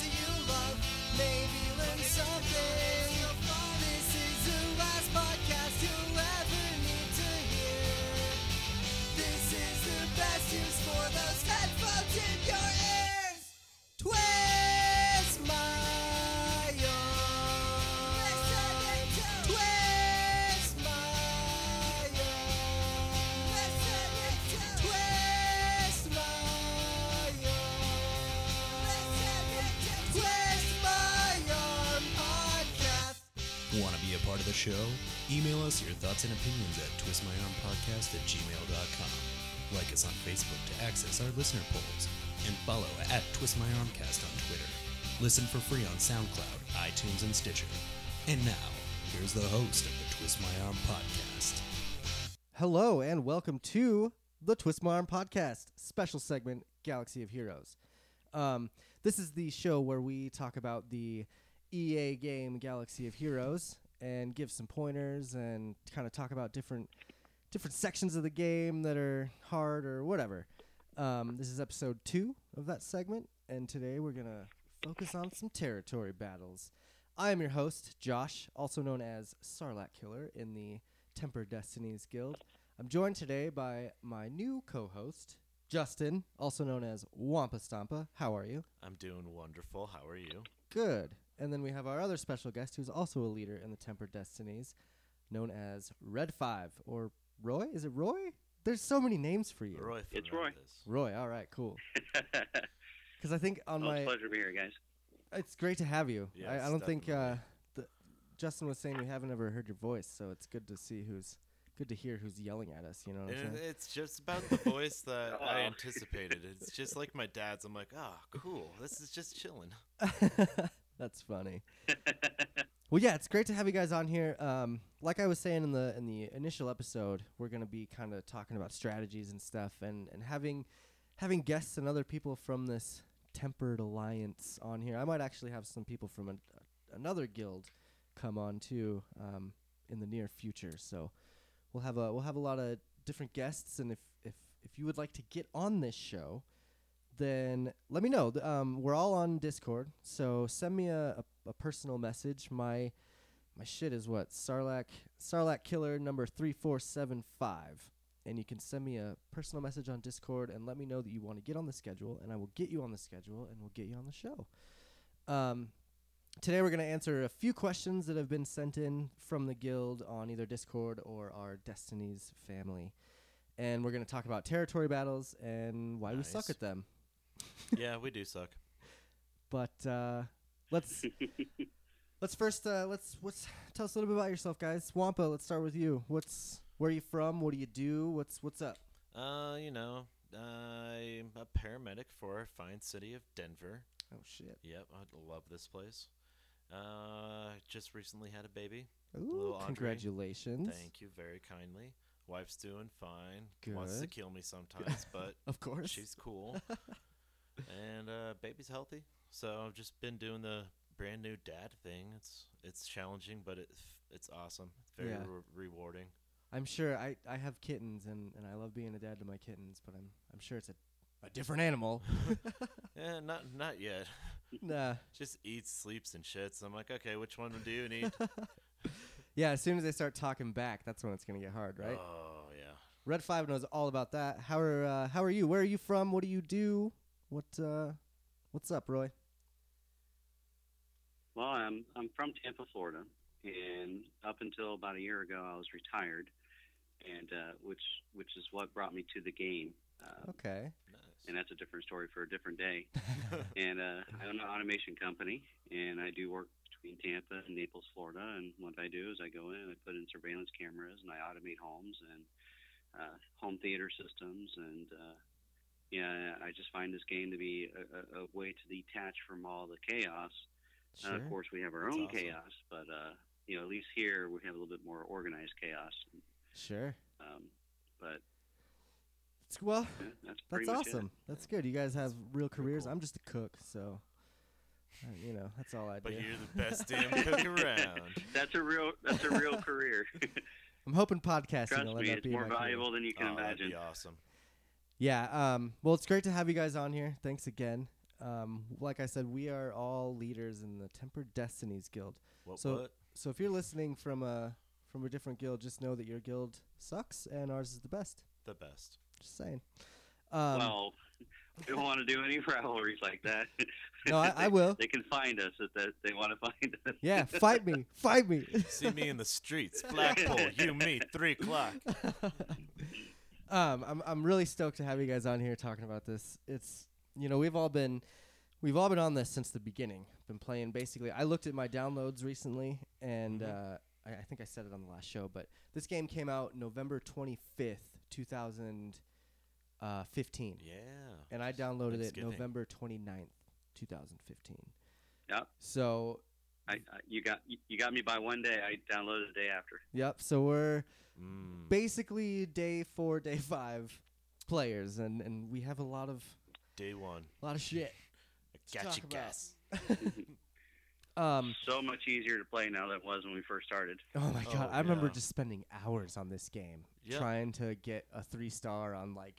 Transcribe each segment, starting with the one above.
heroes show? Email us your thoughts and opinions at twistmyarmpodcast at gmail.com. Like us on Facebook to access our listener polls, and follow at twistmyarmcast on Twitter. Listen for free on SoundCloud, iTunes, and Stitcher. And now, here's the host of the Twist My Arm podcast. Hello and welcome to the Twist My Arm podcast special segment Galaxy of Heroes. Um, this is the show where we talk about the EA game Galaxy of Heroes and give some pointers and kind of talk about different different sections of the game that are hard or whatever. Um, this is episode two of that segment, and today we're gonna focus on some territory battles. I am your host, Josh, also known as Sarlacc Killer in the Tempered Destinies Guild. I'm joined today by my new co-host, Justin, also known as Wampa Stampa. How are you? I'm doing wonderful. How are you? Good. And then we have our other special guest who's also a leader in the Tempered Destinies, known as Red Five or Roy. Is it Roy? There's so many names for you. Roy It's Roy. Roy. All right, cool. Because I think on well, my pleasure to be here, guys. It's great to have you. I, I don't think uh, the, Justin was saying we haven't ever heard your voice, so it's good to see who's good to hear who's yelling at us. You know what I'm saying? it's just about the voice that I Oh. anticipated. It's just like my dad's. I'm like, ah, cool. This is just chilling. That's funny. well, yeah, it's great to have you guys on here. Um, like I was saying in the in the initial episode, we're gonna be kind of talking about strategies and stuff, and and having having guests and other people from this tempered alliance on here. I might actually have some people from an, another guild come on too um, in the near future. So we'll have a we'll have a lot of different guests, and if if if you would like to get on this show, then let me know. Um, we're all on Discord, so send me a, a, a personal message. My my shit is what Sarlacc Sarlacc Killer number three four seven five, and you can send me a personal message on Discord and let me know that you want to get on the schedule, and I will get you on the schedule and we'll get you on the show. Um, today we're gonna answer a few questions that have been sent in from the guild on either Discord or our Destinies family, and we're gonna talk about territory battles and why we suck at them. Yeah, we do suck. But uh, let's let's first uh, let's let's tell us a little bit about yourself, guys. Wampa, let's start with you. What's where are you from? What do you do? What's what's up? Uh, you know, I'm a paramedic for our fine city of Denver. Oh shit! Yep, I love this place. Uh, just recently had a baby. Ooh, congratulations! Thank you very kindly. Wife's doing fine. Good. Wants to kill me sometimes, but Of course. she's cool. and uh, baby's healthy. So I've just been doing the brand new dad thing. It's it's challenging, but it it's awesome. Very Yeah. re- rewarding. I'm sure I, I have kittens and, and I love being a dad to my kittens, but I'm I'm sure it's a, a different animal. Yeah, not not yet. nah. Just eats, sleeps, and shits. I'm like, okay, which one do you need? Yeah, as soon as they start talking back, that's when it's gonna get hard, right? Oh yeah. Red Five knows all about that. How are uh, how are you? Where are you from? What do you do? What uh, what's up, Roy? Well, I'm I'm from Tampa, Florida, and up until about a year ago, I was retired, and uh, which which is what brought me to the game. Uh, Okay. Nice. and that's a different story for a different day. and uh, I own an automation company, and I do work between Tampa and Naples, Florida. And what I do is I go in, and I put in surveillance cameras, and I automate homes and uh, home theater systems. And uh, yeah, I just find this game to be a, a, a way to detach from all the chaos. Sure. Uh, of course, we have our That's own awesome. chaos, but uh, you know, at least here we have a little bit more organized chaos. Sure. Um, but well, yeah, that's that's pretty much awesome. That's good. You guys have real careers. cool. I'm just a cook, so uh, you know that's all I do. But you're the best damn cook around. That's a real that's a real career. I'm hoping podcasting Trust will me, end up it's being more my career. valuable than you can oh, that'd imagine. be awesome. Yeah. Um. Well, it's great to have you guys on here. Thanks again. Um, like I said, we are all leaders in the Tempered Destinies Guild. What? So- what? So if you're listening from a from a different guild, just know that your guild sucks and ours is the best. The best. Just saying. Um, well, we don't want to do any rivalries like that. No, I- I will. They can find us if that they want to find us. yeah, fight me, fight me. See me in the streets, Blackpool. You, me, three o'clock. Um, I'm I'm really stoked to have you guys on here talking about this. It's you know we've all been we've all been on this since the beginning. Been playing basically. I looked at my downloads recently, and Mhm. uh, I, I think I said it on the last show, but this game came out November 25th, 2015, Yeah. and I downloaded it Thanksgiving. November 29th, 2015. Yep. So I, I, you got you you got me by one day. I downloaded the day after. yep. So we're Mm. basically day four, day five players, and and we have a lot of Day one. a lot of shit. I to got talk about. Um. So much easier to play now than it was when we first started. Oh my god! Oh, I remember yeah. just spending hours on this game Yep. trying to get a three star on like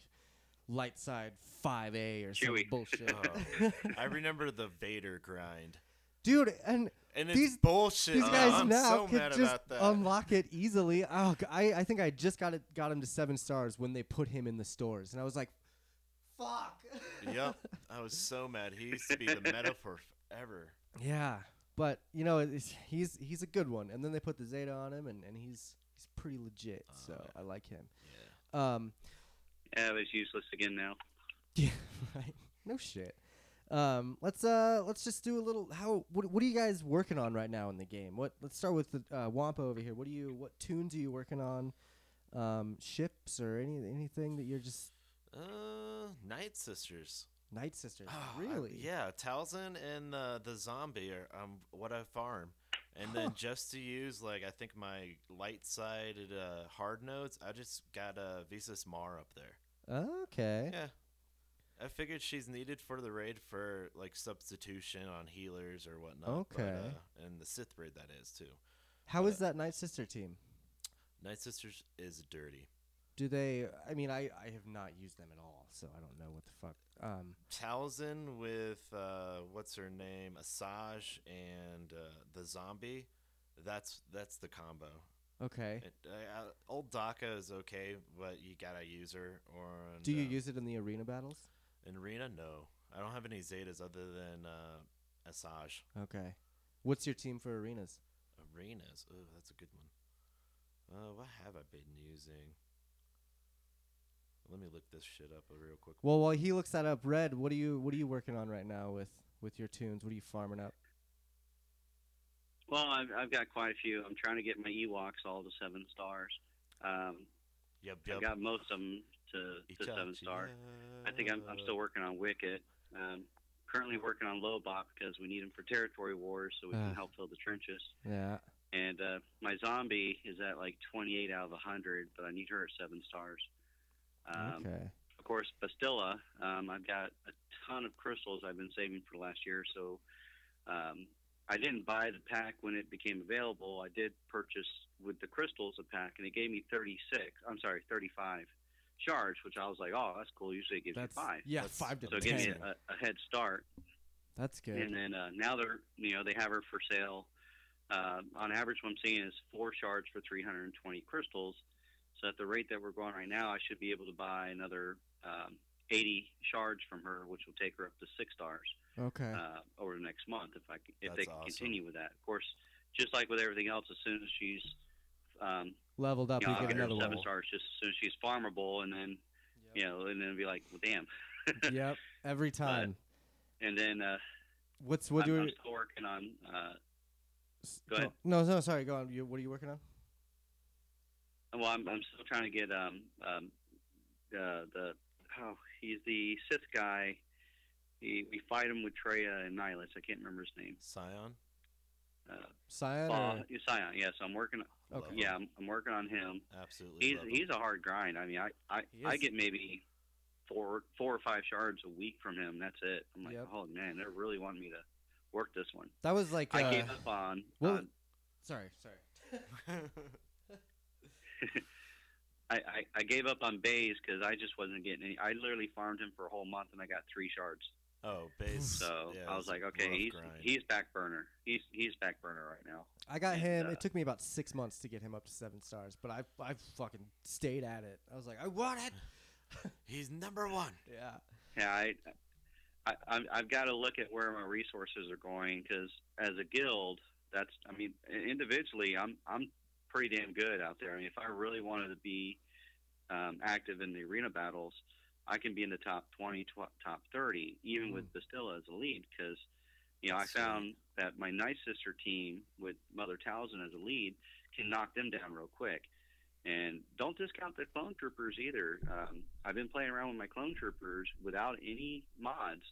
light side five A or some bullshit. Oh. I remember the Vader grind. Dude, and And it's These- bullshit. these Oh, guys I'm now so can just unlock it easily. Oh, g- I I think I just got it got him to seven stars when they put him in the stores, and I was like, "Fuck." yep. I was so mad. He used to be the meta for forever. Yeah, but you know it's, he's he's a good one, and then they put the Zeta on him, and, and he's he's pretty legit. Oh, so yeah. I like him. Yeah. Um, Yeah, but it's useless again now. yeah, right. No shit. Um, let's uh let's just do a little. How what what are you guys working on right now in the game? What let's start with the uh, Wampa over here. What do you what toons are you working on? Um, ships or any anything that you're just Uh, Night Sisters. Night Sisters. Oh, I- really? yeah, Talzin and uh, the zombie are um, what I farm. And Huh. then just to use, like, I think my light sided uh, hard nodes, I just got a Visas Marr up there. Okay. Yeah. I figured she's needed for the raid for, like, substitution on healers or whatnot. but, Okay. uh, and the Sith raid, that is, too. How is Uh, that Night Sister team? Night Sisters is dirty. Do they? I mean, I I have not used them at all, so I don't know what the fuck. Um. Talzin with uh, what's her name, Asajj, and uh, the zombie. That's that's the combo. Okay. It, uh, uh, old Daka is okay, but you gotta use her. Or Do you uh, use it in the arena battles? In arena? No, I don't have any Zetas other than uh, Asajj. Okay. What's your team for arenas? Arenas. Oh, that's a good one. Uh, what have I been using? Let me look this shit up real quick. Well, while he looks that up, Red, what are you what are you working on right now with with your toons? What are you farming up? Well, I've, I've got quite a few. I'm trying to get my Ewoks all to seven stars. Um, Yep, I've got most of them to, to seven star. I think I'm, I'm still working on Wicket. Um, currently working on Lobot because we need him for territory wars so we can help fill the trenches. Yeah. And uh, my zombie is at like 28 out of 100, but I need her at seven stars. Um, okay. Of course, Bastila. Um, I've got a ton of crystals I've been saving for the last year so. Um, I didn't buy the pack when it became available. I did purchase with the crystals a pack, and it gave me 36. I'm sorry, 35 shards, which I was like, oh, that's cool. Usually it gives That's me five. yeah, That's- five to So it gave me a, a head start. That's good. And then uh, now they're, you know, they have her for sale. Uh, on average, what I'm seeing is four shards for 320 crystals. So at the rate that we're going right now, I should be able to buy another um, 80 shards from her, which will take her up to six stars okay. uh, over the next month if I c- if That's they can awesome. continue with that. Of course, just like with everything else, as soon as she's um, Leveled up, you you, know, I'll get get another seven level. stars just as soon as she's farmable, and then you know, and then be like, well, damn. yep. Every time. and then uh, What's what I'm, do I'm still working on uh, s- go ahead. No, no, sorry. Go on. You, what are you working on? Well, I'm, I'm still trying to get um um uh, the oh he's the Sith guy. He, we fight him with Traya and Nihilus. I can't remember his name. Sion. Uh, Sion. uh, or- Sion. Yes, I'm working. Okay. Yeah. I'm, I'm working on him. Absolutely. He's love him. he's a hard grind. I mean, I I, I get maybe four four or five shards a week from him. That's it. I'm like, Yep. oh man, they're really wanting me to work this one. That was like. I uh, gave up on. what on Sorry, sorry. I, I, I gave up on Baze because I just wasn't getting any. I literally farmed him for a whole month and I got three shards. Oh, Baze. So yeah, I was like, okay, he's grind. he's back burner. He's he's back burner right now. I got And, him. uh, it took me about six months to get him up to seven stars, but I I fucking stayed at it. I was like, I want it. He's number one. Yeah. Yeah, I, I, I'm- I've got to look at where my resources are going because as a guild, that's, I mean, individually, I'm, I'm pretty damn good out there. I mean, if I really wanted to be um, active in the arena battles, I can be in the top 20, tw- top 30, even with Bastila as a lead because, you know, I Sweet. found that my Night Sister team with Mother Talzin as a lead can knock them down real quick. And don't discount the clone troopers either. Um, I've been playing around with my clone troopers without any mods,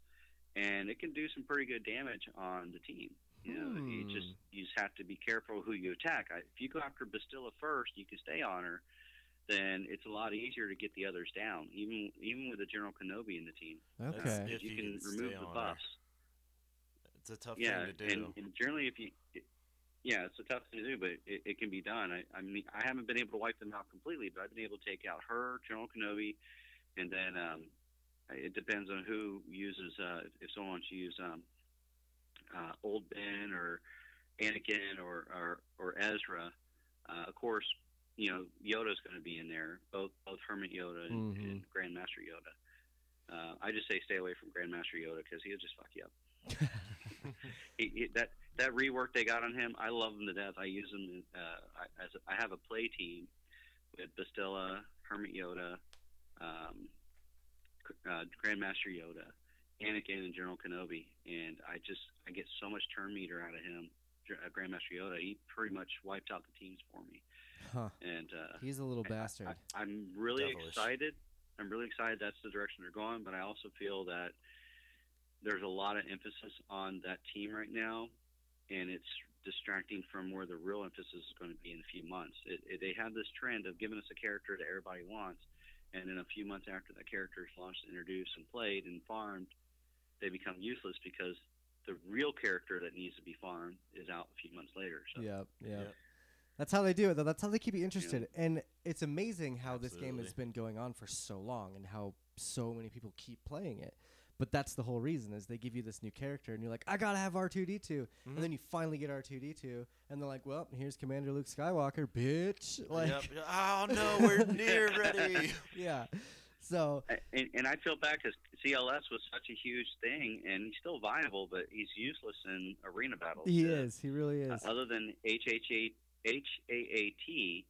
and it can do some pretty good damage on the team. You know, you just Hmm. you just have to be careful who you attack. I, if you go after Bastila first, you can stay on her. Then it's a lot easier to get the others down, even even with a General Kenobi in the team. Okay. If you, you can can remove the on her. buffs. It's a tough yeah, thing to do. and, and generally, if you, it, yeah, it's a tough thing to do, but it, it can be done. I, I mean, I haven't been able to wipe them out completely, but I've been able to take out her, General Kenobi, and then um, it depends on who uses. Uh, if someone wants to use um, uh, Old Ben or Anakin or or, or Ezra, uh, of course, you know Yoda's going to be in there, both both Hermit Yoda and, Mhm. and Grandmaster Yoda. Uh, I just say stay away from Grandmaster Yoda because he'll just fuck you up he, he, that that rework they got on him, I love him to death. I use him uh, I, as a, I have a play team with Bastila, Hermit Yoda, um, uh, Grandmaster Yoda, Anakin, and General Kenobi, and I just I get so much turn meter out of him. Uh, Grandmaster Yoda, he pretty much wiped out the teams for me, Huh. and uh, He's a little bastard. I, I'm really Devilish. excited. I'm really excited that's the direction they're going, but I also feel that there's a lot of emphasis on that team right now, and it's distracting from where the real emphasis is going to be in a few months. It, it, they have this trend of giving us a character that everybody wants, and then a few months after that character is launched, introduced, and played and farmed, they become useless because the real character that needs to be farmed is out a few months later. So Yep, yep. Yep. That's how they do it, though. That's how they keep you interested. And it's amazing how this game has been going on for so long and how so many people keep playing it. But that's the whole reason is they give you this new character and you're like, I gotta have R2D2, Mm-hmm. and then you finally get R2D2, and they're like, Well, here's Commander Luke Skywalker, bitch. Like, Yep. Oh no, we're near ready. yeah. So and, and I feel bad because CLS was such a huge thing, and he's still viable, but he's useless in arena battles. he Uh, is, he really uh, is. other than HHA, HAAT,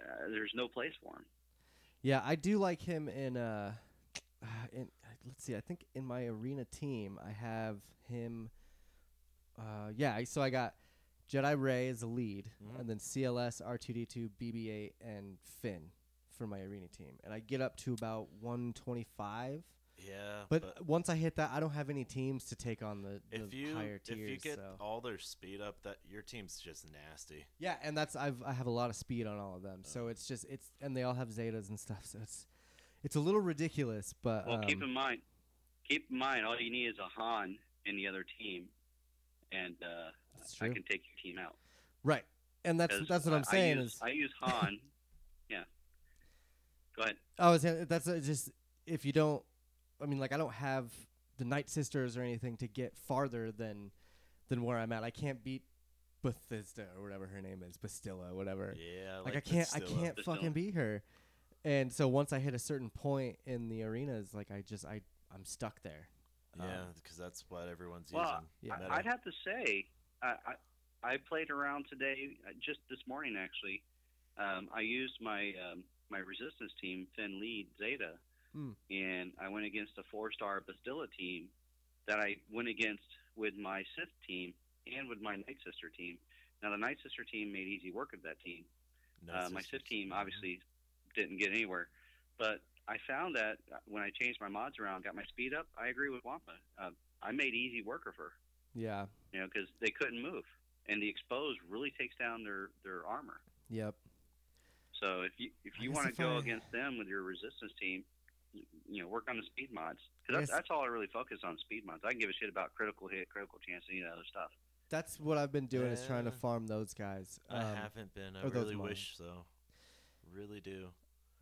uh, there's no place for him. Yeah, I do like him in uh uh, in let's see, I think in my arena team I have him uh yeah, so I got Jedi Rey as a lead Mhm. and then CLS, R2D2, BB8 and Finn for my arena team. And I get up to about 125. Yeah, But, once I hit that, I don't have any teams to take on the, the if you higher if you get so. all their speed up, that your team's just nasty. Yeah, and that's I've I have a lot of speed on all of them. So Oh. it's just it's and they all have Zetas and stuff. So it's it's a little ridiculous, but Well, keep um, in mind, keep in mind, all you need is a Han in the other team, and uh, I can take your team out. right. And that's 'Cause that's what I- I'm saying I use, is I use Han. yeah. Go ahead. I was saying that's uh, just if you don't. I mean, like I don't have the Night Sisters or anything to get farther than than where I'm at. I can't beat Bethesda or whatever her name is, Bastila, whatever. Yeah, like, I can't I can't Bastila. fucking beat her. And so once I hit a certain point in the arenas, like I just I I'm stuck there. Yeah, Um, because that's what everyone's Well, using. Yeah. I, I'd have to say, I, I I played around today, uh, just this morning actually. Um, I used my um, my resistance team, Finn Lead Zeta, Mm. and I went against a four star Bastila team that I went against with my Sith team and with my Night Sister team. Now the Night Sister team made easy work of that team. Uh, my. Sith team obviously didn't get anywhere, but I found that when I changed my mods around, got my speed up. I agree with Wampa. Uh, I made easy work of her Yeah. you know, because they couldn't move, and the exposed really takes down their their armor. Yep. So if you if you want to go I- against them with your resistance team, you, you know, work on the speed mods. Because that's, guess- that's all I really focus on speed mods. I can give a shit about critical hit, critical chance, and any other stuff. That's what I've been doing is trying to farm those guys. I Um, haven't been. I really mines. wish so. Really do.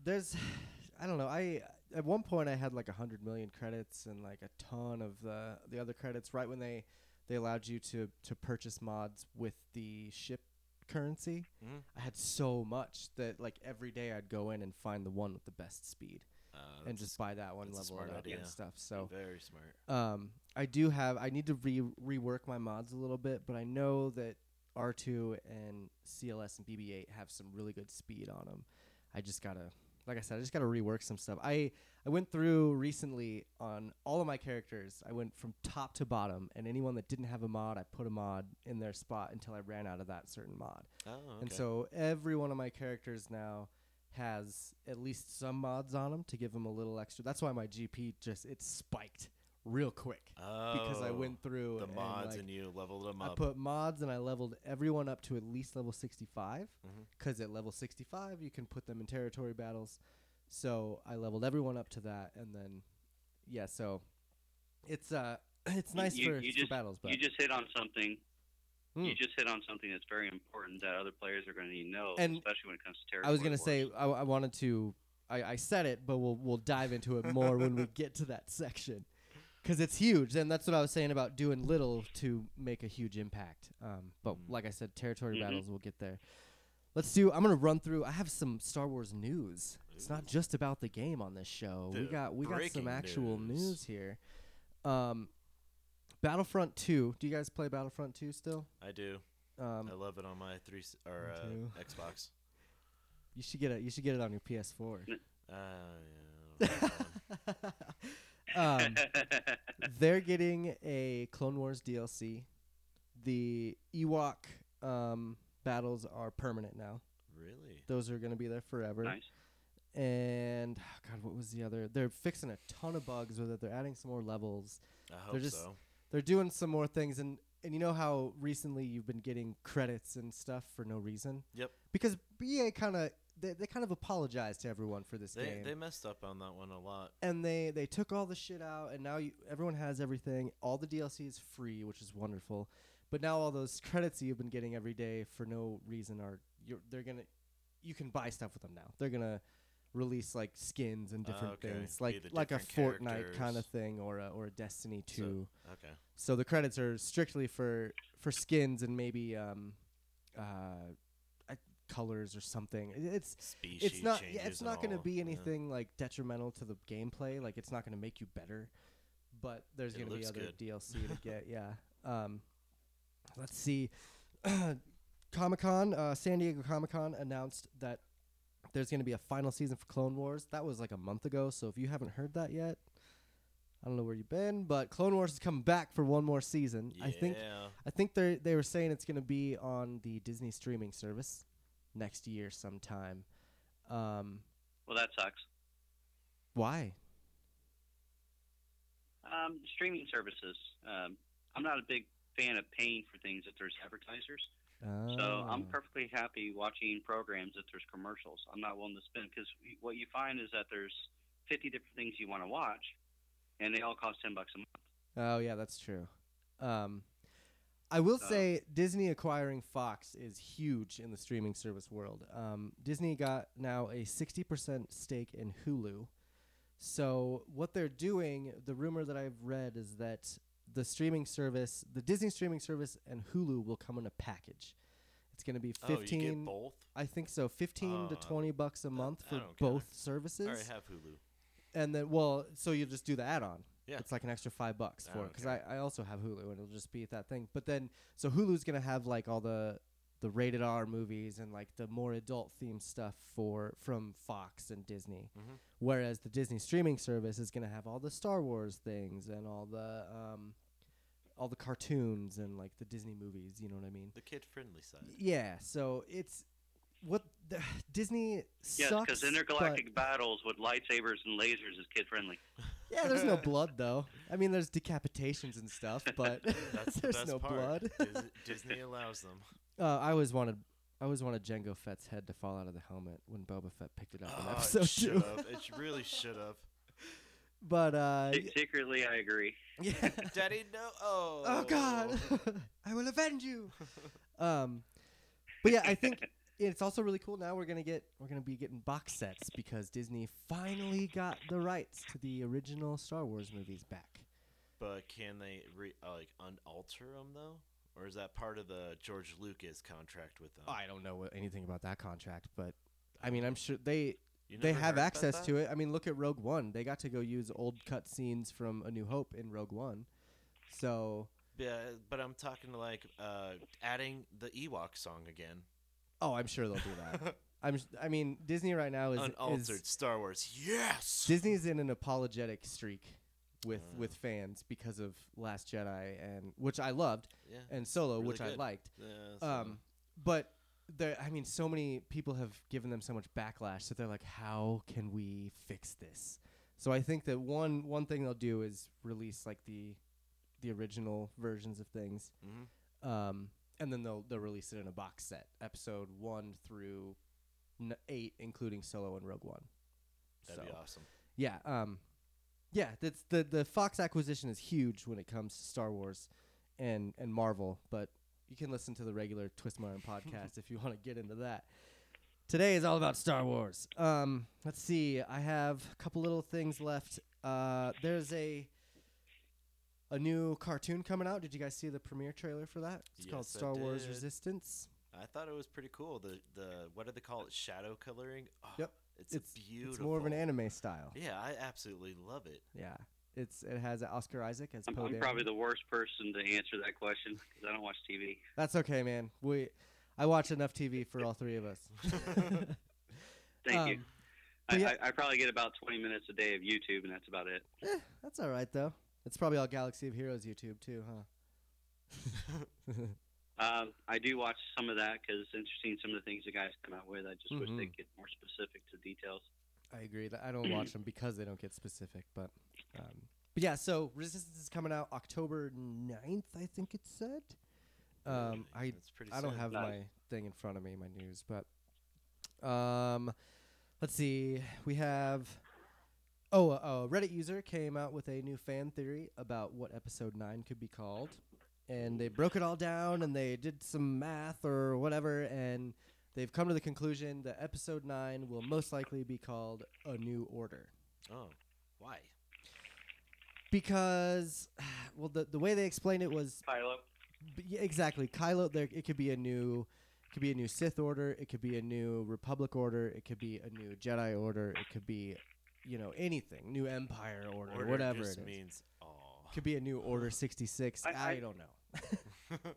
there's I don't know. I at one point I had like a hundred million credits and like a ton of the the other credits. Right when they they allowed you to to purchase mods with the ship currency, Mhm. I had so much that like every day I'd go in and find the one with the best speed Uh, and just buy that one, level up and stuff. So very smart. um, I do have. I need to re rework my mods a little bit, but I know that R2 and CLS and BB8 have some really good speed on them. I just gotta, like I said, I just gotta rework some stuff. I I went through recently on all of my characters. I went from top to bottom, and anyone that didn't have a mod, I put a mod in their spot until I ran out of that certain mod. Oh, okay. And so every one of my characters now has at least some mods on them to give them a little extra. That's why my GP just it spiked real quick because I Oh, went through the and, mods like, and you leveled them I put mods and I leveled everyone up to at least level 65 Mhm. because at level 65 you can put them in territory battles. So I leveled everyone up to that and then yeah, so it's uh it's nice you- for, you for battles, but You just hit on something. Hmm. You just hit on something that's very important that other players are going to need to know, And especially when it comes to territory. I was gonna say I, I wanted to. I, I said it, but we'll we'll dive into it more when we get to that section, because it's huge, and that's what I was saying about doing little to make a huge impact. Um, but Mm. like I said, territory Mhm. battles we'll get there. Let's do. I'm gonna run through. I have some Star Wars news. It's not just about the game on this show. we got we got some actual news. news here. Um, Battlefront 2. Do you guys play Battlefront 2 still? I do. Um, I love it on my three s- or uh, too. Xbox. you should get it. You should get it on your PS4. Uh, yeah, I don't know um, they're getting a Clone Wars DLC. The Ewok um, battles are permanent now. really? Those are going to be there forever. nice. And God, what was the other? They're fixing a ton of bugs with it. They're adding some more levels. I hope just- so. They're doing some more things. And and you know how recently you've been getting credits and stuff for no reason. Yep. Because EA kind of they, they kind of apologized to everyone for this They game. they messed up on that one a lot. and they they took all the shit out and now you, everyone has everything all the dlc is free which is wonderful but now all those credits that you've been getting every day for no reason are you're, they're gonna you can buy stuff with them now they're gonna release like skins and different okay. things like like a different fortnite kind of thing or a, or a destiny 2 Okay. so the credits are strictly for for skins and maybe um uh I- colors or something it's Species it's not yeah, it's not going to be yeah. anything like detrimental to the gameplay like it's not going to make you better but there's going to be other good. DLC to get yeah um let's see Comic-Con uh, San Diego Comic-Con announced that there's going to be a final season for Clone Wars that was like a month ago so if you haven't heard that yet I don't know where you've been but Clone Wars is coming back for one more season I think I think they they were saying it's going to be on the Disney streaming service next year sometime. Um, Well, that sucks. why? Um, streaming services. Um, I'm not a big fan of paying for things if there's advertisers. So I'm Oh. perfectly happy watching programs if there's commercials. I'm not willing to spend because what you find is that there's 50 different things you want to watch, and they all cost 10 bucks a month. Oh yeah, that's true. Um, I will So- say Disney acquiring Fox is huge in the streaming service world. Um, Disney got now a 60% stake in Hulu. So what they're doing, the rumor that I've read is that the streaming service, the Disney streaming service and Hulu will come in a package. It's going to be Oh, you 15 get both. I think so, 15 to Oh, 20 bucks a month I for don't care. both services. I already have Hulu. And then, well, so you just do the add-on. Yeah. It's like an extra five bucks I for it don't because I, I also have Hulu and it'll just be that thing. But then, so Hulu's gonna have like all the the rated R movies and like the more adult themed stuff for from Fox and Disney. Mhm. Whereas the Disney streaming service is gonna have all the Star Wars things and all the um, all the cartoons and like the Disney movies. You know what I mean? The kid-friendly side. Yeah. So it's what the, Disney Yes, sucks. because intergalactic battles with lightsabers and lasers is kid friendly. Yeah, there's no blood though. I mean, there's decapitations and stuff, but That's the there's best no part. blood. Dis- Disney allows them. Uh, I always wanted, I always wanted Jango Fett's head to fall out of the helmet when Boba Fett picked it up in Oh, episode it should two. have. It really should have. But uh, Secretly, I agree. yeah. Daddy, no. Oh. oh God, I will avenge you. Um, but yeah, I think it's also really cool. Now we're gonna get we're gonna be getting box sets because Disney finally got the rights to the original Star Wars movies back. But can they re- uh, like unalter them though, or is that part of the George Lucas contract with them? I don't know anything about that contract, but I mean, I'm sure they they have access to it. I mean, look at Rogue One. They got to go use old cut scenes from A New Hope in Rogue One. So, Yeah, but I'm talking like uh, adding the Ewok song again. oh, I'm sure they'll do that. I'm. I mean, Disney right now is, Unaltered is Star Wars. Yes. Disney's in an apologetic streak with Uh. with fans because of Last Jedi and which I loved yeah. and Solo, really which I liked. yeah, Um, but there, I mean, so many people have given them so much backlash that they're like, "How can we fix this?" So I think that one one thing they'll do is release like the the original versions of things, Mhm. um, and then they'll they'll release it in a box set, episode one through n- eight, including Solo and Rogue One. that'd be So, awesome. Yeah, um, yeah. That's the the Fox acquisition is huge when it comes to Star Wars and and Marvel, but you can listen to the regular Twist My Arm podcast if you want to get into that. Today is all about Star Wars. Um, let's see. I have a couple little things left. Uh, there's a a new cartoon coming out. Did you guys see the premiere trailer for that? It's called Yes, I Star Wars. Resistance. I thought it was pretty cool. The the what do they call it? Shadow coloring. Oh, Yep. It's, It's beautiful. it's more of an anime style. Yeah, I absolutely love it. Yeah. It's it has Oscar Isaac as I'm, Poe I'm probably the worst person to answer that question because I don't watch TV. That's okay, man. We I watch enough TV for all three of us. Thank you. Um, I, yeah- I, I probably get about 20 minutes a day of YouTube, and that's about it. Eh, that's all right though. It's probably all Galaxy of Heroes YouTube too, huh? Um, I do watch some of that because it's interesting some of the things the guys come out with. I just wish Mhm. they'd get more specific to details. I agree. I don't watch them because they don't get specific, but um, but yeah. So Resistance is coming out October 9th, I think it said. Um, I That's pretty I don't soon. have Nice. my thing in front of me, my news, but um, let's see. We have oh, a a Reddit user came out with a new fan theory about what episode nine could be called, and they broke it all down and they did some math or whatever, and they've come to the conclusion that episode nine will most likely be called a new order Oh, why? because well the the way they explained it was Kylo, B- yeah, exactly. Kylo, there it could be a new, it could be a new Sith order. It could be a new Republic order. It could be a new Jedi order. It could be, you know, anything. New Empire order, Order whatever just it is. means. Could be a new Order sixty six. I, I- I- don't know.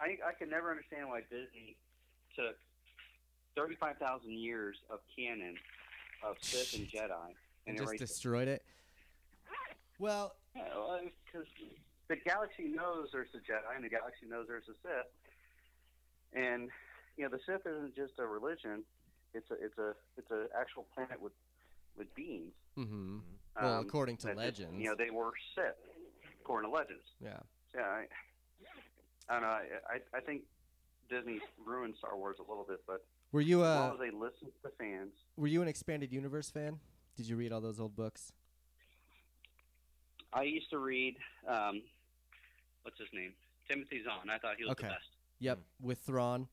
I, I can never understand why Disney took 35,000 years of canon of Sith and Jedi and and, just erased it. destroyed it. Well, because the galaxy knows there's a Jedi and the galaxy knows there's a Sith, and you know the Sith isn't just a religion; it's a it's a it's a actual planet with with beings. hmm well, Um, according to legends, you know they were Sith, according to legends. yeah. Yeah, I, I don't know. I, I I think Disney ruined Star Wars a little bit, but Were you as uh, long as they listen to fans, were you an expanded universe fan? Did you read all those old books? I used to read. Um, what's his name? Timothy Zahn. I thought he was Okay. the best. Yep, with Thrawn.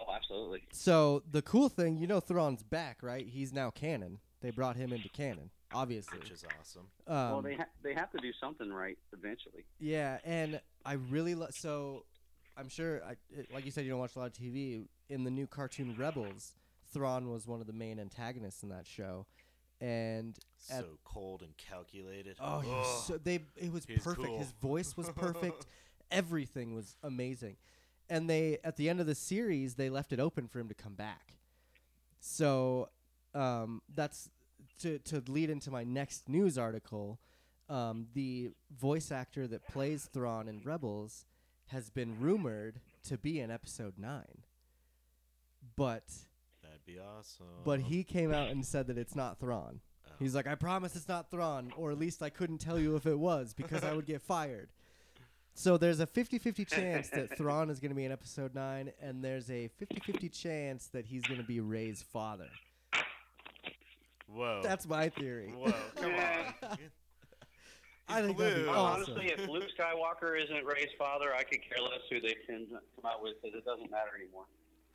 Oh, absolutely. So the cool thing, you know, Thrawn's back, right? He's now canon. They brought him into canon, obviously. which is awesome. Um, well, they ha- they have to do something right eventually. yeah, and I really lo- so. I'm sure, I, it, like you said, you don't watch a lot of TV. In the new cartoon Rebels, Thrawn was one of the main antagonists in that show, and So At- cold and calculated. oh, he was so they it was He's perfect. cool. His voice was perfect. Everything was amazing, and they at the end of the series they left it open for him to come back. So um, that's to to lead into my next news article. Um, the voice actor that plays Thrawn in Rebels has been rumored to be in Episode Nine, but That'd be awesome. but he came out and said that it's not Thrawn. Oh. He's like, I promise it's not Thrawn, or at least I couldn't tell you if it was because I would get fired. So there's a 50-50 chance that Thrawn is going to be in episode 9 and there's a 50-50 chance that he's going to be Rey's father. Whoa. That's my theory. Whoa. Come on. I think that'd be blue. awesome. Honestly, if Luke Skywalker isn't Rey's father, I could care less who they can come out with because it doesn't matter anymore.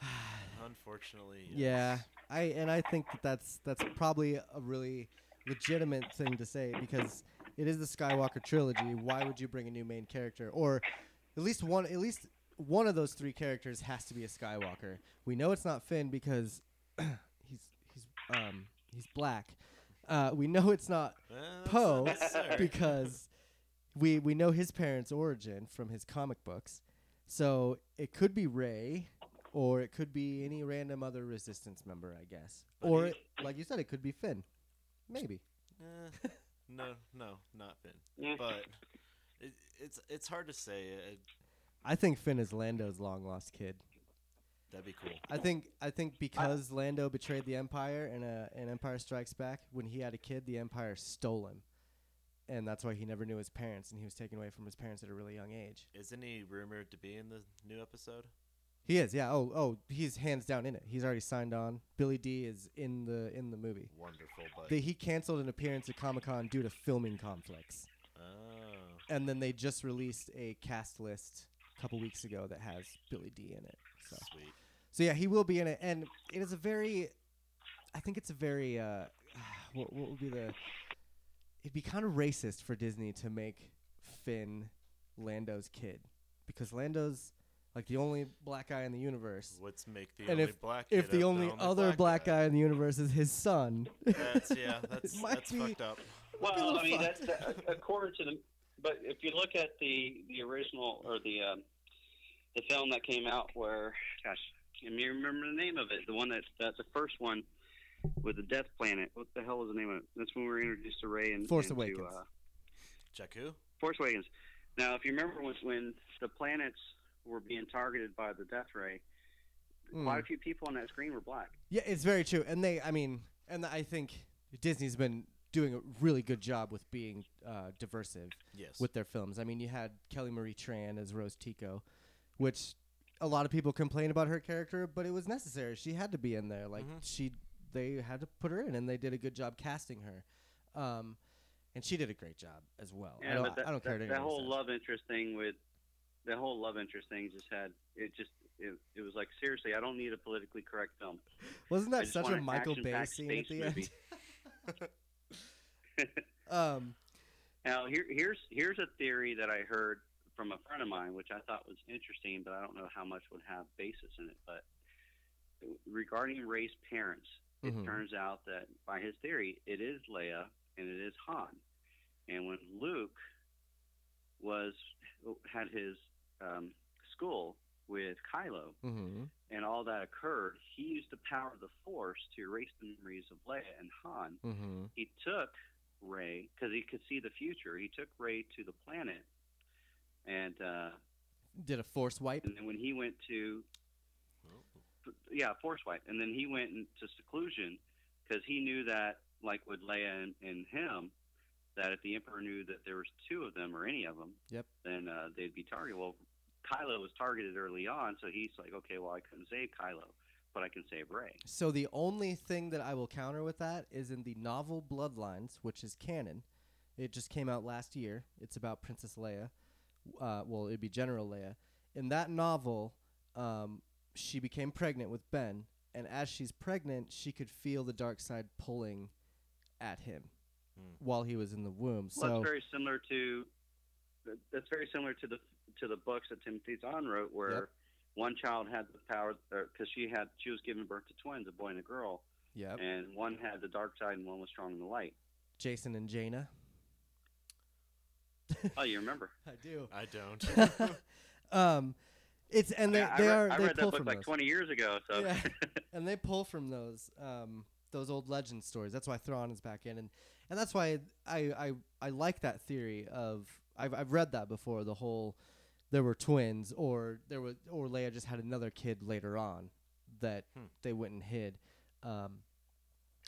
Unfortunately. Yeah. I and I think that that's that's probably a really legitimate thing to say because it is the Skywalker trilogy. Why would you bring a new main character, or at least one? At least one of those three characters has to be a Skywalker. We know it's not Finn because he's he's um he's black. Uh, we know it's not Poe because we we know his parents' origin from his comic books. So it could be Rey, or it could be any random other Resistance member, I guess. But or it, like you said, it could be Finn. Maybe. Eh, no, no, not Finn. But it, it's it's hard to say. It, I think Finn is Lando's long lost kid. That'd be cool. I think I think because Lando betrayed the Empire in a in Empire Strikes Back, when he had a kid, the Empire stole him. And that's why he never knew his parents and he was taken away from his parents at a really young age. Isn't he rumored to be in the new episode? He is, yeah. Oh, oh, he's hands down in it. He's already signed on. Billy Dee is in the in the movie. Wonderful, but They, he canceled an appearance at Comic Con due to filming conflicts, oh, and then they just released a cast list a couple weeks ago that has Billy Dee in it. So, sweet. so yeah, he will be in it, and it is a very, I think it's a very, uh, what, what would be the? It'd be kind of racist for Disney to make Finn Lando's kid, because Lando's like the only black guy in the universe. What's make the And only if- black if kid the only, other black, guy in the universe is his son. That's yeah. That's that's be- fucked up. Well, I mean, that's uh, according to the. But if you look at the the original or the um, the film that came out, where gosh, can you remember the name of it? The one that that's the first one with the Death Planet. What the hell was the name of it? That's when we were introduced to Rey and Force and to, Awakens. uh, Jakku. Force Awakens. Now, if you remember when, when the planets were being targeted by the Death Ray, quite a Mm. few people on that screen were black. Yeah, it's very true. And they, I mean, and I think Disney's been doing a really good job with being uh, diversive Yes. with their films. I mean, you had Kelly Marie Tran as Rose Tico, which a lot of people complain about her character, but it was necessary. She had to be in there. Like Mhm. she, they had to put her in, and they did a good job casting her. Um, and she did a great job as well. I Yeah, don't, that, I don't care. that, that whole says. love interest thing with that whole love interest thing just had it just it, it was like seriously I don't need a politically correct film. Wasn't that such a Michael Bay scene at the movie. end? um, Now here here's here's a theory that I heard from a friend of mine, which I thought was interesting, but I don't know how much would have basis in it. But regarding Rey's parents, it Mhm. turns out that by his theory, it is Leia and it is Han. And when Luke was had his um, school with Kylo, hmm and all that occurred, he used the power of the Force to erase the memories of Leia and Han. hmm He took Rey because he could see the future. He took Rey to the planet, and uh, Did a force wipe. and then when he went to yeah Force wipe, and then he went into seclusion because he knew that like with Leia and, and him. That if the Emperor knew that there was two of them or any of them, Yep. then uh, they'd be targeted. Well, Kylo was targeted early on, so he's like, okay, well, I couldn't save Kylo, but I can save Rey. So the only thing that I will counter with that is in the novel Bloodlines, which is canon. It just came out last year. It's about Princess Leia. Uh, well, it'd be General Leia. In that novel, um, she became pregnant with Ben, and as she's pregnant, she could feel the dark side pulling at him Hmm. while he was in the womb. Well, so that's very similar to that's very similar to the to the books that Timothy Zahn wrote, where Yep. one child had the power because she had she was giving birth to twins, a boy and a girl, yep, and one had the dark side and one was strong in the light. Jacen and Jaina. Oh, you remember? I do. I don't. um, it's and they I, I they read, are I they read pull that book from like those. 20 years ago, so Yeah. and they pull from those um, those old legend stories. That's why Thrawn is back in, and and that's why I I, I like that theory of I've I've read that before. The whole there were twins, or there was or Leia just had another kid later on that Hmm. they went and hid. Um,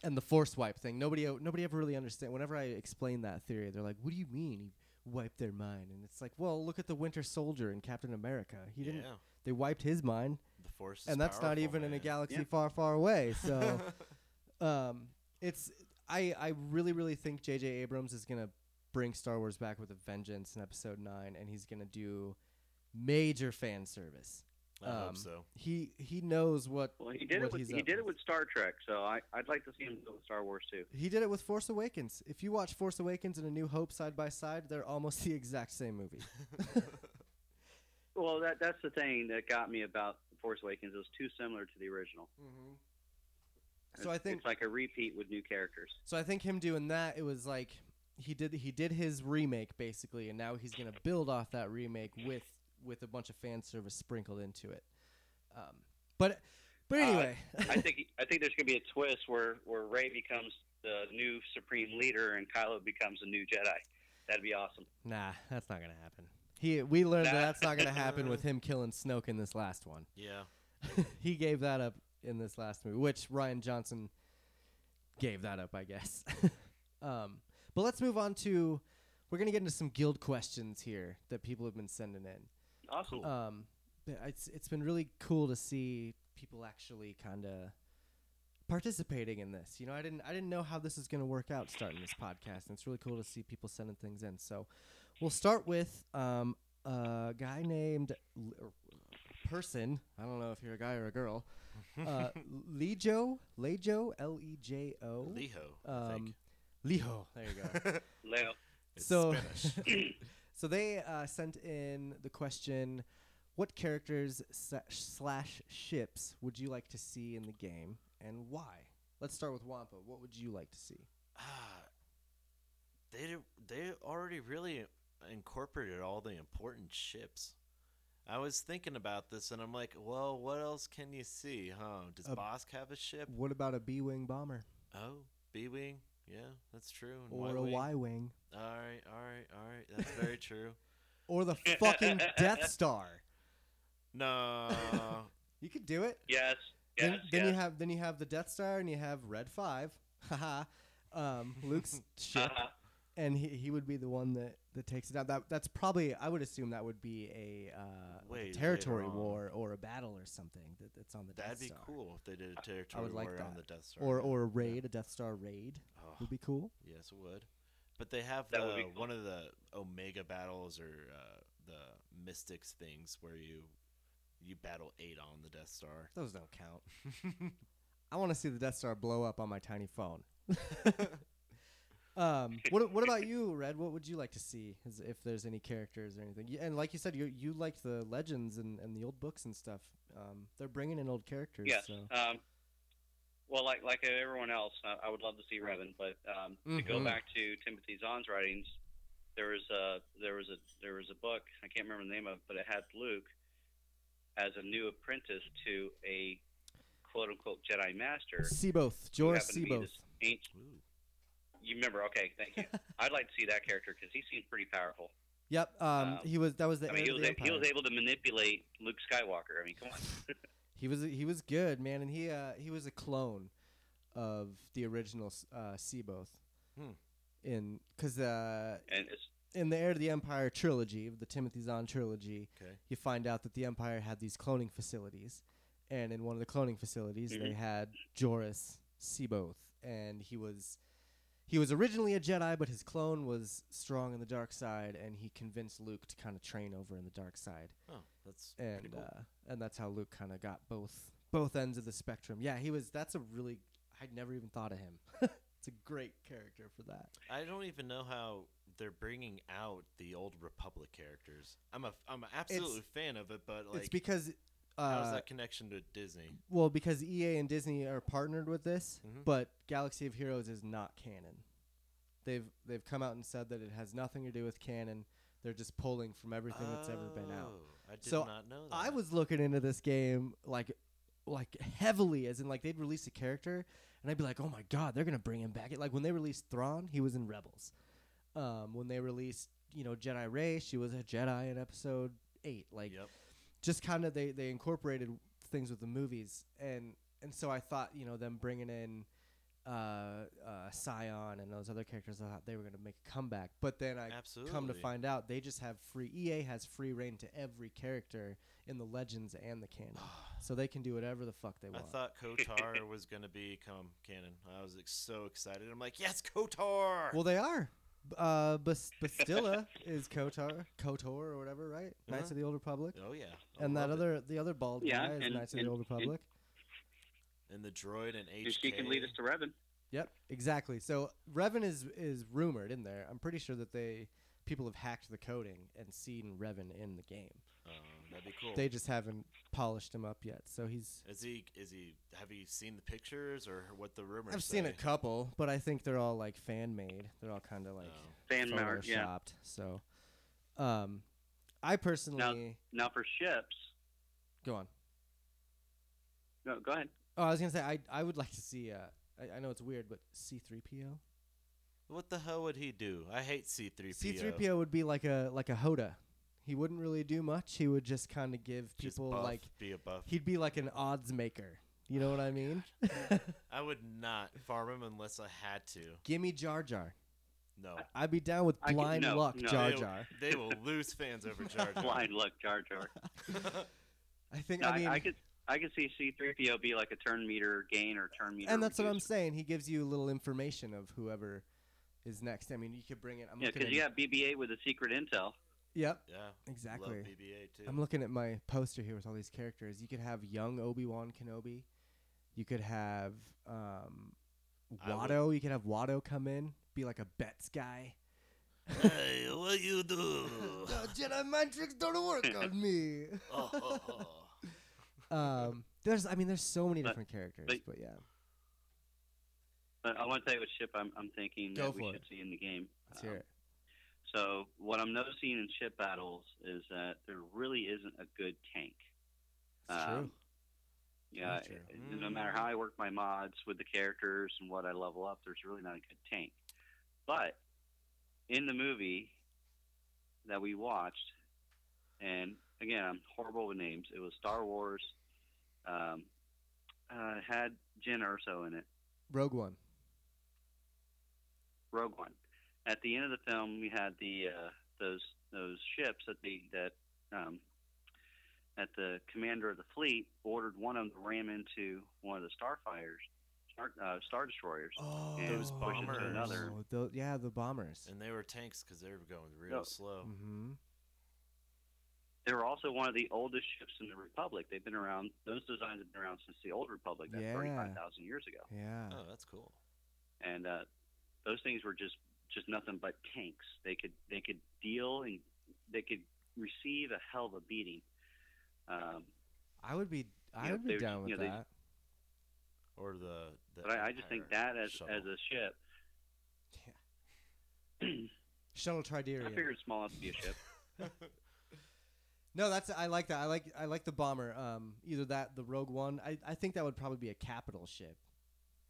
and the force wipe thing, nobody nobody ever really understand. Whenever I explain that theory, they're like, "What do you mean he wiped their mind?" And it's like, "Well, look at the Winter Soldier in Captain America. He didn't. Yeah. They wiped his mind." The force. and that's not powerful, even in a galaxy Yeah. far, far away. So, um, it's I I really really think J.J. Abrams is gonna bring Star Wars back with a vengeance in Episode Nine, and he's gonna do major fan service. I Um, hope so. He he knows what Well, he did it with he up did it with. with Star Trek, so I I'd like to see him do Star Wars too. He did it with Force Awakens. If you watch Force Awakens and A New Hope side by side, they're almost the exact same movie. Well, that that's the thing that got me about Force Awakens. It was too similar to the original. So I think it's like a repeat with new characters. so. I think him doing that, it was like he did he did his remake basically, and now he's gonna build off that remake with with a bunch of fan service sprinkled into it. Um, but but Uh, anyway, I think I think there's gonna be a twist where where Rey becomes the new supreme leader and Kylo becomes a new Jedi. That'd be awesome. nah, that's not gonna happen. He we learned that that's not gonna happen with him killing Snoke in this last one. Yeah. he gave that up in this last movie, which Rian Johnson gave that up, I guess. um, but let's move on to. We're gonna get into some guild questions here that people have been sending in. Awesome. Um, but it's it's been really cool to see people actually kind of participating in this. You know, I didn't I didn't know how this is gonna work out starting this podcast, and it's really cool to see people sending things in. So, we'll start with um, a guy named L- person. I don't know if you're a guy or a girl. Uh, Lejo, Lejo, L E J O. Leho. I think. Um, Liho. There you go. Leo. It's so- Spanish. So they uh, sent in the question: What characters slash ships would you like to see in the game, and why? Let's start with Wampa. What would you like to see? Ah, they they already really incorporated all the important ships. I was thinking about this, and I'm like, well, what else can you see, huh? Does A- Bossk have a ship? What about a B-wing bomber Oh, B wing. Yeah, that's true. And or a Y-wing. Y-wing All right, all right, all right. That's very true. or the fucking Death Star? No, You could do it. Yes. Yes. then then yes. you have then you have the Death Star and you have Red Five. Haha. um, Luke's ship. Uh-huh. And he, he would be the one that, that takes it down. That that's probably I would assume that would be a, uh, like a territory war or a battle or something that, that's on the death star. that'd Death be cool if they did a territory would like war on that. the Death Star. Or or a raid, a Death Star raid Oh, would be cool. yes, it would. But they have That the would be cool. one of the Omega battles or uh, the Mystics things where you you battle eight on the Death Star. Those don't count. I want to see the Death Star blow up on my tiny phone. um, what what about you, Red? What would you like to see? If there's any characters or anything? And like you said, you you liked the legends and, and the old books and stuff. Um, they're bringing in old characters. Yes. So. Um, well, like like everyone else, I, I would love to see Revan, but um, to go Mhm. back to Timothy Zahn's writings, there was a there was a there was a book I can't remember the name of, it, but it had Luke as a new apprentice to a quote unquote Jedi Master. C'baoth, who Joruus happened to be C'baoth. ancient-. You remember? Okay, thank you. I'd like to see that character because he seems pretty powerful. Yep. Um, Um, he was. That was the I mean, he was the a, he was able to manipulate Luke Skywalker. I mean, come on. He was he was good, man, and he uh, he was a clone of the original s- uh, C'baoth. Hmm. In because uh, and it's in the Heir to the Empire trilogy, the Timothy Zahn trilogy, Okay. you find out that the Empire had these cloning facilities, and in one of the cloning facilities, they Mhm. had Joruus C'baoth, and he was he was originally a Jedi, but his clone was strong in the dark side, and he convinced Luke to kind of train over in the dark side Oh, that's pretty and cool. uh, and that's how Luke kind of got both both ends of the spectrum. Yeah, he was. That's a really. I'd never even thought of him. it's a great character for that. I don't even know how they're bringing out the old Republic characters. I'm a I'm an absolute fan of it, but like, it's because. How's Uh, that connection to Disney? well, because EA and Disney are partnered with this, Mhm. but Galaxy of Heroes is not canon. They've they've come out and said that it has nothing to do with canon. They're just pulling from everything that's ever been out. Oh, I did So, not know that. I was looking into this game like like heavily as in like they'd release a character and I'd be like, "Oh my god, they're going to bring him back." Like when they released Thrawn, he was in Rebels. Um, when they released, you know, Jedi Rey, she was a Jedi in episode 8. Like Yep. Just kind of they they incorporated things with the movies and and so I thought, you know, them bringing in uh, uh, Sion and those other characters, I thought they were going to make a comeback. But then I Absolutely. come to find out they just have free EA has free reign to every character in the legends and the canon. so they can do whatever the fuck they want. I thought Kotor was gonna become canon. I was like, so excited. I'm like, yes, Kotor. well, they are. Uh, Bas- Bastila is Kotor, Kotor or whatever, right? Knights Uh-huh. of the Old Republic. Oh yeah. I and that love it. other, the other bald Yeah, guy is and- Knights of the Old Republic. and the droid and HK. She can lead us to Revan. Yep, exactly. So Revan is is rumored in there. I'm pretty sure that they people have hacked the coding and seen Revan in the game. Oh, that'd be cool. They just haven't polished him up yet. So he's. Is he? Is he? Have you seen the pictures or what the rumors? I've seen a couple, but I think they're all like fan made. They're all kind of like Oh. Fan art, yeah. photoshopped. So, um, I personally Now for ships, go on. no, go ahead. Oh, I was gonna say I I would like to see. Uh, I, I know it's weird, but C3PO. What the hell would he do? I hate C3PO. C3PO would be like a like a Hoda. He wouldn't really do much. He would just kind of give Just people buff, like be a buff. he'd be like an odds maker. You know what I oh, mean? I would not farm him unless I had to. Gimme Jar Jar. No. I'd be down with I could- blind no, luck no. Jar they, Jar. they will lose fans over Jar Jar. Blind luck, Jar Jar. I think No, I mean, I, could I could see C3PO be like a turn meter gain or turn meter. and that's what I'm reducer. saying. He gives you a little information of whoever is next. I mean, you could bring it. I'm Yeah, looking because at. you got BB-8 with the secret intel. Yep, Yeah. exactly. Love BB-8 too. I'm looking at my poster here with all these characters. You could have young Obi Wan Kenobi. You could have um, I would- Watto. You could have Watto come in, be like a bets guy. hey, what you do? the Jedi mind tricks don't work on me. oh, oh, oh. um, there's, I mean, there's so many But- different characters, but- but yeah, But I want to tell you what ship I'm, I'm thinking Go that we for should it. see in the game. let's Um, hear it. So what I'm noticing in ship battles is that there really isn't a good tank. True. um, Yeah, That's true. it- no matter how I work my mods with the characters and what I level up, there's really not a good tank. But in the movie that we watched, and again, I'm horrible with names. It was Star Wars. Um, uh, had Jyn Erso in it. Rogue One. Rogue One. At the end of the film, we had the uh, those those ships that the that um, that the commander of the fleet ordered one of them to ram into one of the starfighters, star, uh, star destroyers. Oh, and Those push it to bombers. another. tho- yeah, the bombers. And they were tanks because they were going real No. slow. mm-hmm. They were also one of the oldest ships in the Republic. They've been around; those designs have been around since the old Republic, that's Yeah. thirty-five thousand years ago. Yeah. Oh, that's cool. And uh, those things were just just nothing but tanks. They could they could deal and they could receive a hell of a beating. Um, I would be. I Yeah, would be they- down with you know, they- that. Or the. the but I, I just think that as shuttle. as a ship, Shuttle I Tydirium. figured small enough to be a ship. No, that's I like that. I like I like the bomber. Um, either that, the Rogue One. I, I think that would probably be a capital ship.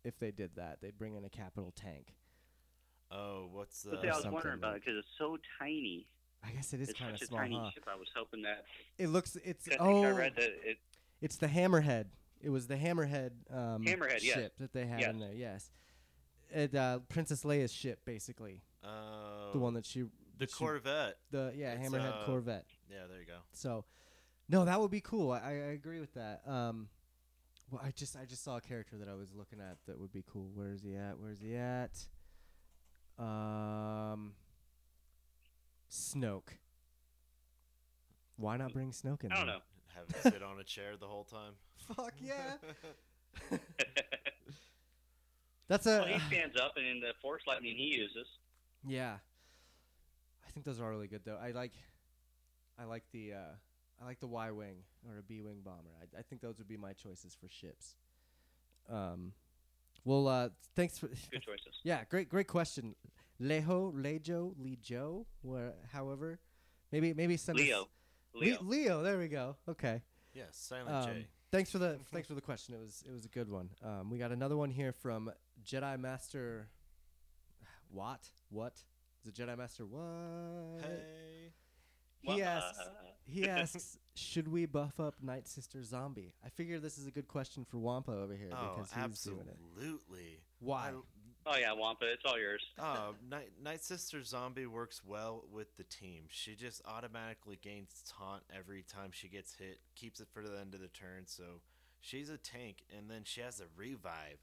If they did that, they'd bring in a capital tank. Oh, what's the? But see, I was something wondering about it because it's so tiny. I guess it is it's kind of such a tiny huh? ship. I was hoping that. It looks. It's I think oh, I read that it. it's the Hammerhead. It was the Hammerhead. Um, Hammerhead, yes. ship that they had Yes. in there. Yes. It, uh, Princess Leia's ship, basically, Oh, the one that she, the she- Corvette. the yeah, It's, Hammerhead uh, Corvette. Yeah, there you go. So, no, that would be cool. I, I agree with that. Um, well, I just I just saw a character that I was looking at that would be cool. Where's he at? Where's he at? Um, Snoke. Why not bring Snoke in? I don't there? know. Have him sit on a chair the whole time. Fuck yeah. That's a well, he stands up, and in the force lightning he uses, yeah. I think those are really good though. I like, I like the uh, I like the Y wing or a B wing bomber. I, I think those would be my choices for ships. Um, well, uh, thanks for good choices. yeah, great great question, Lejo Lejo Lejo, where however, maybe maybe send us- Leo. Le- Leo. Leo, there we go. Okay. Yes, Silent Um, J. thanks for the thanks for the question. It was it was a good one. Um, we got another one here from Jedi Master. What? What? Is it Jedi Master? What? Hey. He asks. uh, He asks, should we buff up Night Sister Zombie? I figure this is a good question for Wampa over here Oh, because he's doing it. absolutely. Why? oh yeah, Wampa, it's all yours. Oh, Night, Night Sister Zombie works well with the team. She just automatically gains taunt every time she gets hit, keeps it for the end of the turn. So she's a tank, and then she has a revive,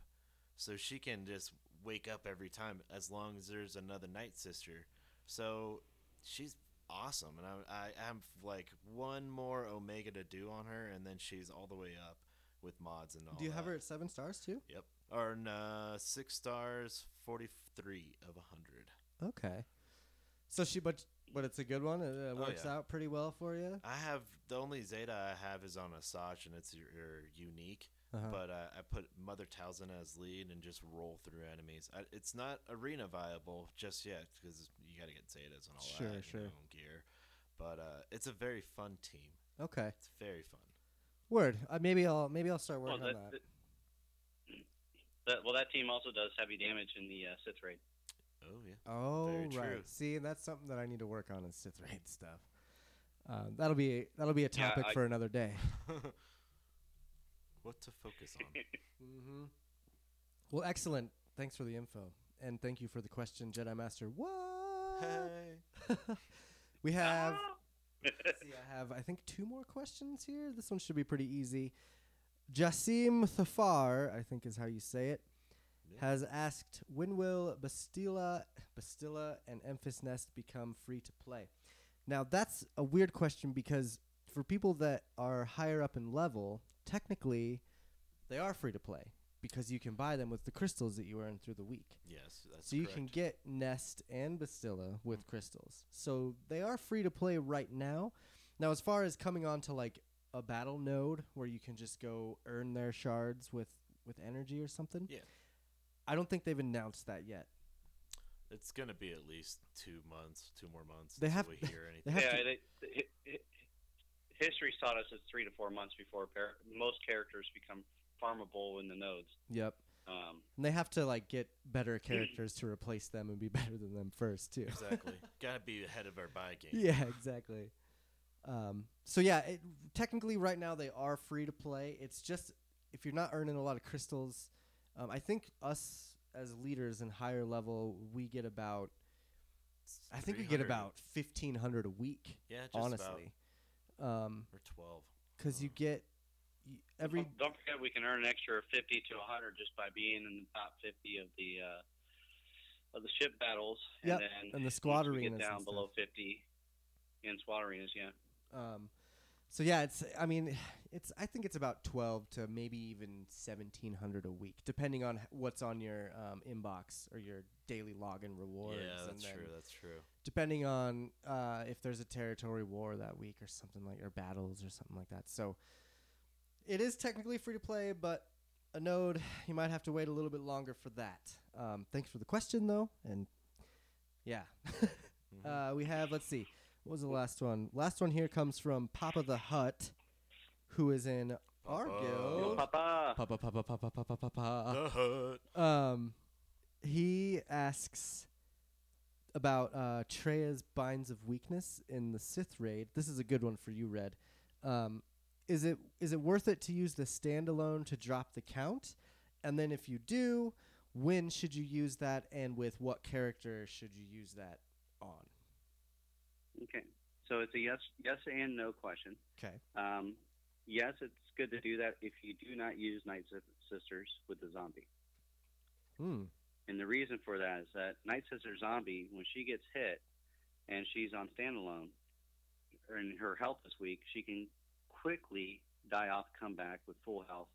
so she can just wake up every time as long as there's another Night Sister. So she's awesome, and I, I have like one more Omega to do on her, and then she's all the way up with mods and all. Do you have her at seven stars too? Yep. Or uh, six stars, forty-three of a hundred. Okay. So she, but but it's a good one. It uh, Oh, works yeah. out pretty well for you. I have the only Zeta I have is on Asajj, and it's your, your unique. Uh-huh. But uh, I put Mother Talzin as lead and just roll through enemies. I, it's not arena viable just yet because you got to get Zetas and all Sure, that, sure. you know, gear. But uh, it's a very fun team. Okay. It's very fun. Word. Uh, maybe I'll maybe I'll start Well, working on that, that. that, well, that team also does heavy damage in the uh, Sith raid. Oh yeah. Oh Very right. true. See, and that's something that I need to work on is Sith raid stuff. Uh, that'll be that'll be a Yeah, topic I- for another day. what to focus on? mm-hmm. Well, excellent. Thanks for the info, and thank you for the question, Jedi Master. What? Hey. we have. see, I have I think two more questions here. This one should be pretty easy. Jasim Thafar, I think is how you say it, Yeah. has asked when will Bastila, Bastila and Enfys Nest become free to play? Now that's a weird question because for people that are higher up in level, technically they are free to play because you can buy them with the crystals that you earn through the week. Yes, that's So you correct. can get Nest and Bastila with mm. crystals. So they are free to play right now. Now, as far as coming on to like a battle node where you can just go earn their shards with with energy or something, Yeah. I don't think they've announced that yet. It's gonna be at least two months, two more months. They until have- we hear anything. They have yeah, to, they, hi- hi- history taught us it's three to four months before par- most characters become farmable in the nodes. yep. Um, And they have to like get better characters to replace them and be better than them first too. exactly. Gotta be ahead of our buy game. yeah, exactly. Um, so yeah, it, technically right now they are free to play. It's just if you're not earning a lot of crystals, um, I think us as leaders in higher level we get about I think we get about fifteen hundred a week. Yeah, just honestly, um, or twelve. because you Uh, get y- every don't- don't forget we can earn an extra 50 to 100 just by being in the top 50 of the uh, of the ship battles. Yep, And then and the squad arenas get and down stuff. below 50 in squad arenas, yeah. Um, so yeah, it's I mean, it's I think it's about twelve to maybe even seventeen hundred a week, depending on what's on your um, inbox or your daily login rewards. yeah, and that's then true. That's true. Depending on uh, if there's a territory war that week or something like, or battles or something like that. So it is technically free to play, but a node you might have to wait a little bit longer for that. Um, thanks for the question though, and yeah. Mhm. Uh, we have, let's see, what was the last one? Last one here comes from Papa the Hut, who is in our Papa. Guild. Papa. Papa, Papa, Papa, Papa, Papa. the hut. Um, he asks about uh, Traya's binds of weakness in the Sith raid. This is a good one for you, Red. Um, is it is it worth it to use the standalone to drop the count? And then if you do, when should you use that, and with what character should you use that on? Okay. So it's a yes, yes and no question. Okay. Um, yes, it's good to do that if you do not use Night Sis- Sisters with the zombie. Hmm. And the reason for that is that Night Sister Zombie, when she gets hit and she's on standalone, and her health is weak, she can quickly die off, come back with full health,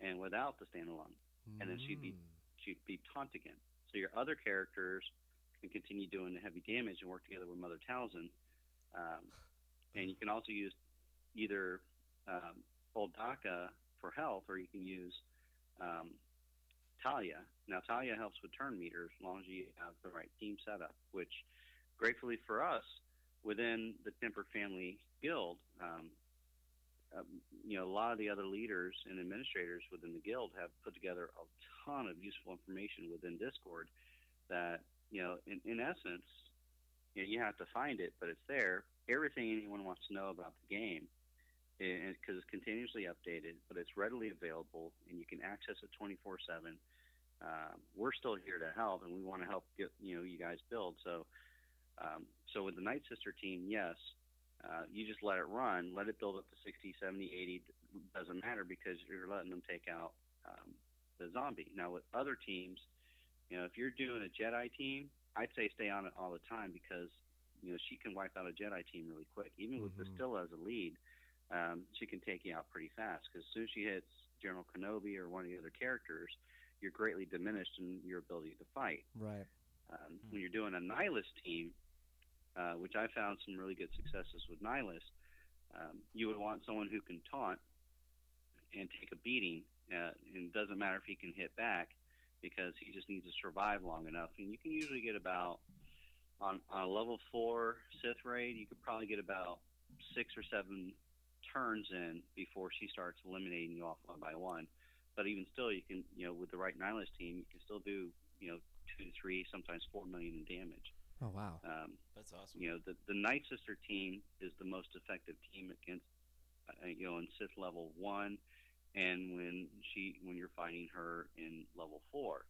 and without the standalone, And then she'd be- Mm. she'd be taunt again. So your other characters can continue doing the heavy damage and work together with Mother Talzin. Um, and you can also use either um, Old Daka for health, or you can use um, Talia. Now, Talia helps with turn meters as long as you have the right team setup, which, gratefully for us, within the Tempered Family Guild, um, um, you know, a lot of the other leaders and administrators within the guild have put together a ton of useful information within Discord that, you know, in, in essence, you, know, you have to find it, but it's there. Everything anyone wants to know about the game, because it's continuously updated, but it's readily available and you can access it 24 7. Um, we're still here to help, and we want to help get you know you guys build. So, um, so with the Night Sister team, yes, uh, you just let it run, let it build up to 60, 70, 80, doesn't matter because you're letting them take out um, the zombie. Now, with other teams, You know, if you're doing a Jedi team, I'd say stay on it all the time because you know she can wipe out a Jedi team really quick. Even with Mhm. Bastila as a lead, um, she can take you out pretty fast because as soon as she hits General Kenobi or one of the other characters, you're greatly diminished in your ability to fight. Right. Um, When you're doing a Nihilus team, uh, which I found some really good successes with Nihilus, um, you would want someone who can taunt and take a beating. Uh, and it doesn't matter if he can hit back because he just needs to survive long enough. And you can usually get about, on, on a level four Sith raid, you could probably get about six or seven turns in before she starts eliminating you off one by one. But even still, you can, you know, with the right Nihilus team, you can still do, you know, two to three, sometimes four million in damage. Oh wow. Um, That's awesome. you know, the the Night Sister team is the most effective team against, uh, you know, in Sith level one, and when she when you're fighting her in level four.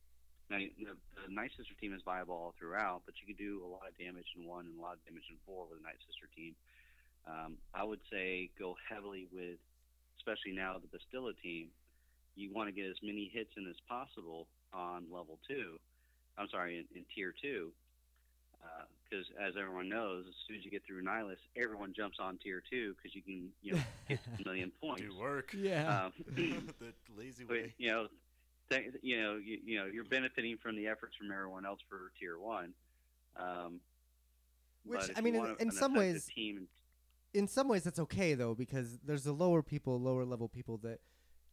Now, the, the Night Sister team is viable all throughout, but you can do a lot of damage in one and a lot of damage in four with the Night Sister team. Um, I would say go heavily with, especially now the Bastila team. You want to get as many hits in as possible on level two. I'm sorry, in, in tier two, because as everyone knows, as soon as you get through Nihilus, everyone jumps on tier two because you can you know get a million points. Do work. Yeah. Um, the lazy but way. you know, th- you know, you, you know, you're benefiting from the efforts from everyone else for tier one. Um, Which, I mean, in- want in some ways- team, in some ways that's okay though because there's the lower people, lower level people that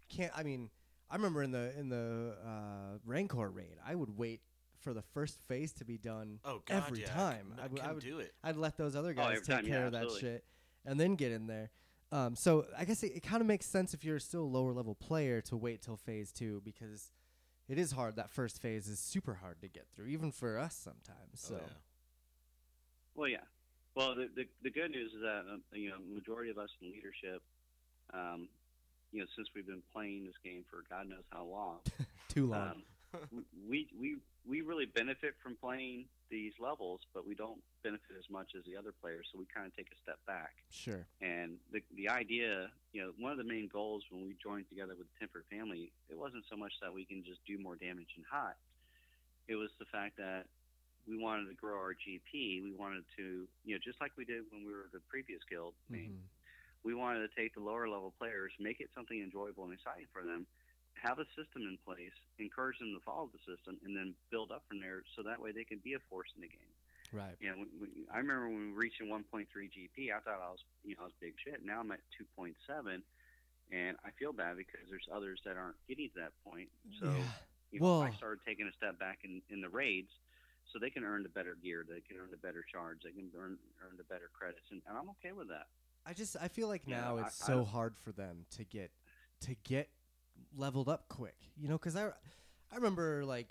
can't. I mean, I remember in the in the uh, Rancor raid, I would wait for the first phase to be done Oh God, every yeah. time. I, I would- I would- do it. I'd let those other Oh, guys every take time, care yeah, of that absolutely. shit and then get in there. Um, so I guess it, it kind of makes sense if you're still a lower level player to wait till phase two because it is hard. That first phase is super hard to get through, even for us sometimes. So oh, yeah. well, yeah. Well, the, the the good news is that um, you know majority of us in leadership, um, you know, since we've been playing this game for God knows how long, too long. um, we we we really benefit from playing these levels, but we don't benefit as much as the other players. So we kind of take a step back. sure. And the the idea, you know, one of the main goals when we joined together with the Tempered Family, it wasn't so much that we can just do more damage in hot. It was the fact that we wanted to grow our GP. We wanted to, you know, just like we did when we were the previous guild. Mhm. we wanted to take the lower level players, make it something enjoyable and exciting for them, have a system in place, encourage them to follow the system, and then build up from there so that way they can be a force in the game. Right. You know, when, when, I remember when we were reaching 1.3 GP, I thought I was, you know, I was big shit. Now I'm at 2.7, and I feel bad because there's others that aren't getting to that point. So, yeah. you know, I started taking a step back in, in the raids, so they can earn the better gear, they can earn the better charge, they can earn earn the better credits, and, and I'm okay with that. I just I feel like now I- it's I so don't- hard for them to get to get leveled up quick. You know, because I I remember like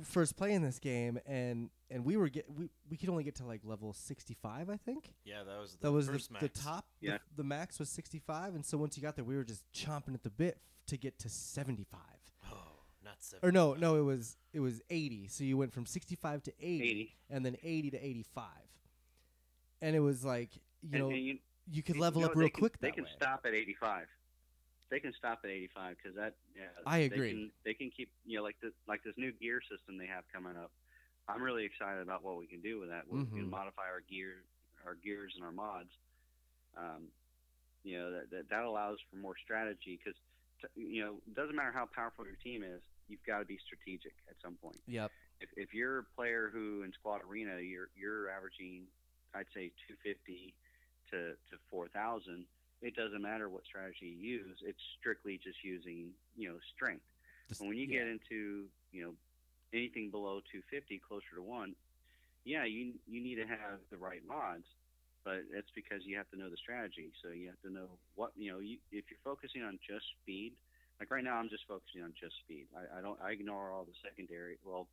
f- first playing this game and and we were get we, we could only get to like level 65 I think. Yeah, that was the That was the, first the max. top. the- Yeah. The, max was 65 and so once you got there we were just chomping at the bit f- to get to 75. Oh, not seven. Or no, no, it was it was 80. So you went from 65 to 80, 80. and then 80 to 85. And it was like, you and, know, and you, you could you level know, up they real can- quick They that can way. stop at 85. They can stop at 85 because that. Yeah, I they agree. can- They can, keep you know like the like this new gear system they have coming up. I'm really excited about what we can do with that. We Mhm. can modify our gear, our gears and our mods. Um, you know that, that that allows for more strategy because you know it doesn't matter how powerful your team is, you've got to be strategic at some point Yep. if, if you're a player who in squad arena you're you're averaging I'd say 250 to to 4000 it doesn't matter what strategy you use it's strictly just using you know strength Just- and when you yeah. get into you know anything below 250 closer to 1 yeah you you need to have the right mods but that's because you have to know the strategy so you have to know what you know you, if you're focusing on just speed like right now i'm just focusing on just speed i, I don't i ignore all the secondary well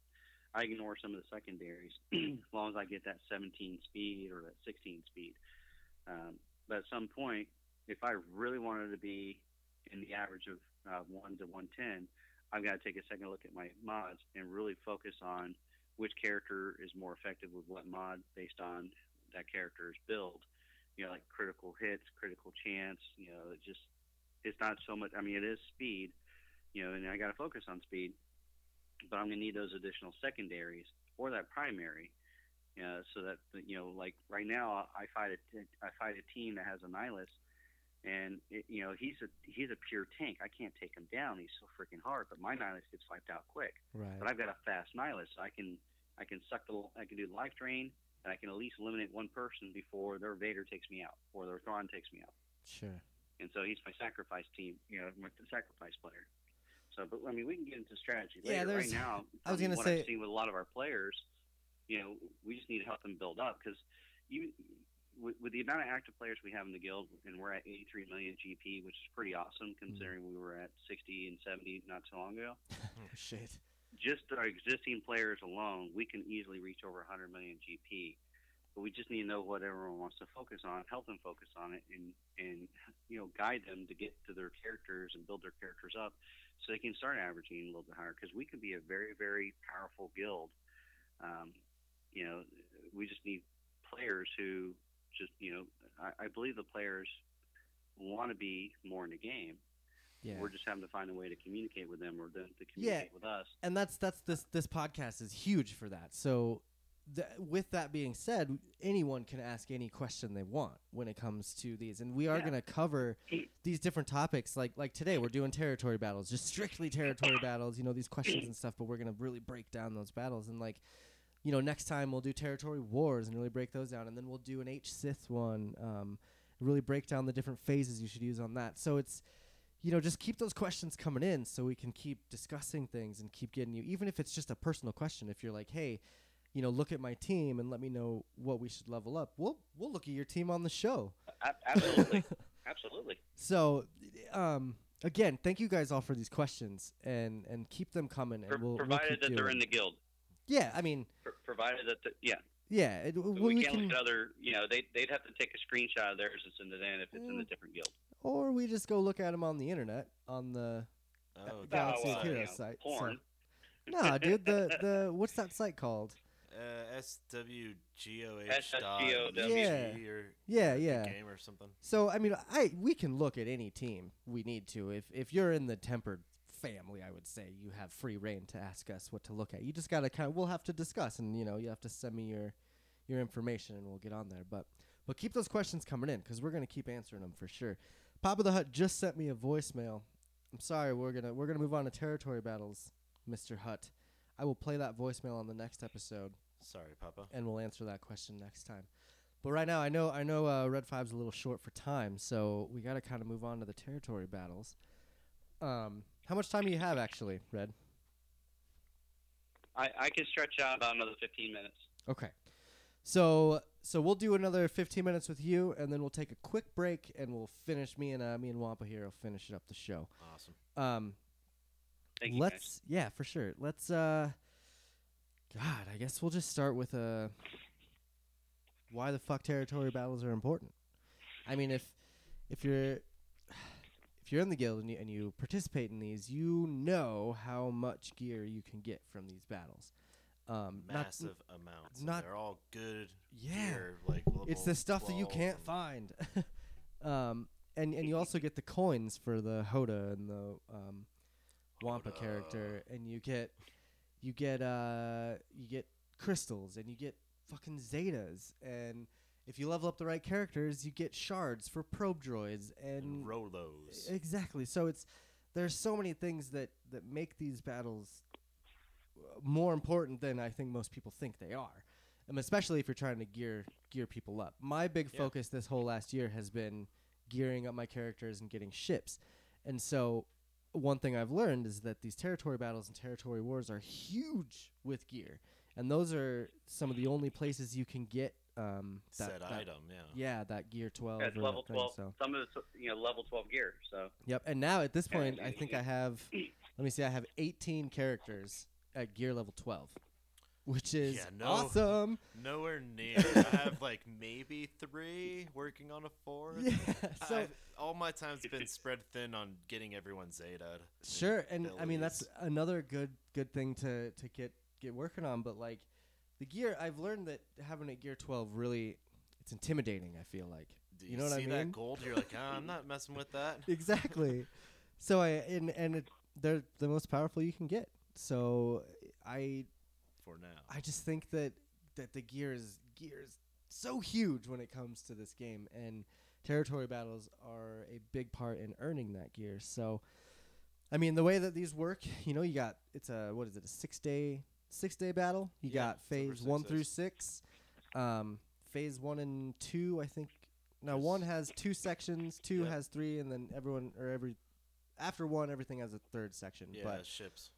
I ignore some of the secondaries as long as I get that 17 speed or that 16 speed. Um, but at some point, if I really wanted to be in the average of uh, 1 to 110, I've got to take a second look at my mods and really focus on which character is more effective with what mod based on that character's build. You know, like critical hits, critical chance. You know, it just it's not so much. I mean, it is speed. You know, and I got to focus on speed but I'm going to need those additional secondaries or that primary. Uh, so that you know, like right now, I fight a I fight a team that has a Nihilus, and it, you know he's a he's a pure tank. I can't take him down. He's so freaking hard. But my Nihilus gets wiped out quick. Right. But I've got a fast Nihilus. So I can I can suck the I can do the life drain, and I can at least eliminate one person before their Vader takes me out or their Thrawn takes me out. Sure. And so he's my sacrifice team. You know, my sacrifice player. So, but I mean, we can get into strategy Yeah, later. Right now, I was gonna say- I've seen with a lot of our players, you know, we just need to help them build up because you, with, with the amount of active players we have in the guild, and we're at 83 million GP, which is pretty awesome considering we were at 60 and 70 not so long ago. Shit. Just our existing players alone, we can easily reach over 100 million GP. But we just need to know what everyone wants to focus on, help them focus on it, and and you know guide them to get to their characters and build their characters up, so they can start averaging a little bit higher. Because we can be a very very powerful guild. Um, you know, we just need players who just you know I, I believe the players want to be more in the game. Yeah. We're just having to find a way to communicate with them or them to Yeah. communicate with us. and that's that's this this podcast is huge for that. So, th- with that being said, anyone can ask any question they want when it comes to these, and we are Yeah. going to cover these different topics. Like like today, we're doing territory battles, just strictly territory battles. You know these questions and stuff, but we're going to really break down those battles and like. You know, next time we'll do territory wars and really break those down, and then we'll do an H Sith one, um, really break down the different phases you should use on that. So it's, you know, just keep those questions coming in so we can keep discussing things and keep getting you, even if it's just a personal question. If you're like, hey, you know, look at my team and let me know what we should level up. We'll we'll look at your team on the show. Absolutely, absolutely. So, um, again, thank you guys all for these questions and and keep them coming. And Pro- we'll, we'll provided keep that they're in the guild. Yeah, I mean, Pro- provided that the, yeah. yeah, it, But we, we, we can't can, look at other. You know, they they'd have to take a screenshot of theirs and send it in if it's in a Mm. different guild. or we just go look at them on the internet on the Oh, Galaxy well, of you Heroes know, site. so- no, dude, the the what's that site called? Uh, SWGOH dot SSGOW. Yeah. Or Yeah, yeah. game or something. So I mean, I we can look at any team we need to. If if you're in the tempered family, I would say you have free reign to ask us what to look at. You just gotta kind of we'll have to discuss, and you know you have to send me your your information, and we'll get on there. But but keep those questions coming in because we're gonna keep answering them for sure. Papa the Hut just sent me a voicemail. I'm sorry, we're gonna we're gonna move on to territory battles, Mister Hut. I will play that voicemail on the next episode Sorry, Papa. and we'll answer that question next time. But right now, I know I know uh, Red Five's a little short for time, so we got to kind of move on to the territory battles. Um, how much time do you have actually, Red? I, I can stretch out about another 15 minutes. Okay, so so we'll do another 15 minutes with you, and then we'll take a quick break, and we'll finish. Me and uh, me and Wampa here will finish up the show. Awesome. Um, Thank you, let's guys. yeah for sure. Let's uh, God, I guess we'll just start with uh, why the fuck territory battles are important. I mean, if if you're if you're in the guild and you, and you participate in these, you know how much gear you can get from these battles. Um, not- Massive amounts. and not- They're all good. Yeah. gear, like it's the stuff that you can't find. um, and and you also get the coins for the Hoda and the um, Wampa Hoda. character, and you get you get uh you get crystals, and you get fucking Zetas, and if you level up the right characters, you get shards for probe droids and and Rolos. Exactly. So it's there's so many things that that make these battles uh, more important than I think most people think they are. Um, especially if you're trying to gear gear people up. My big Yeah. focus this whole last year has been gearing up my characters and getting ships. And so one thing I've learned is that these territory battles and territory wars are huge with gear. And those are some of the only places you can get um, that, Said that- item, yeah. Yeah, that gear 12 That's or level that thing, 12. so. Some of it's you know level 12 gear. So Yep. And now at this point, I think I have. Let me see. I have 18 characters at gear level 12, which is Yeah, no. awesome. Nowhere near. I have like maybe three working on a fourth. Yeah. So I've- all my time's been spread thin on getting everyone Zeta. sure, and I mean that's another good good thing to to get get working on. But like the gear, I've learned that having a gear 12 really it's intimidating. I feel like. Do you know what I see mean? that gold? You're like, ah, I'm not messing with that. exactly. So I and and it, they're the most powerful you can get. So I for now. I just think that that the gear is gear is so huge when it comes to this game, and territory battles are a big part in earning that gear. So, I mean, the way that these work, you know, you got it's a what is it a six day six day battle? You Yeah, got phase one through six. Um, phase one and two, I think. Now one has two sections, two Yep. has three, and then everyone or every after one, everything has a third section. Yeah, but ships.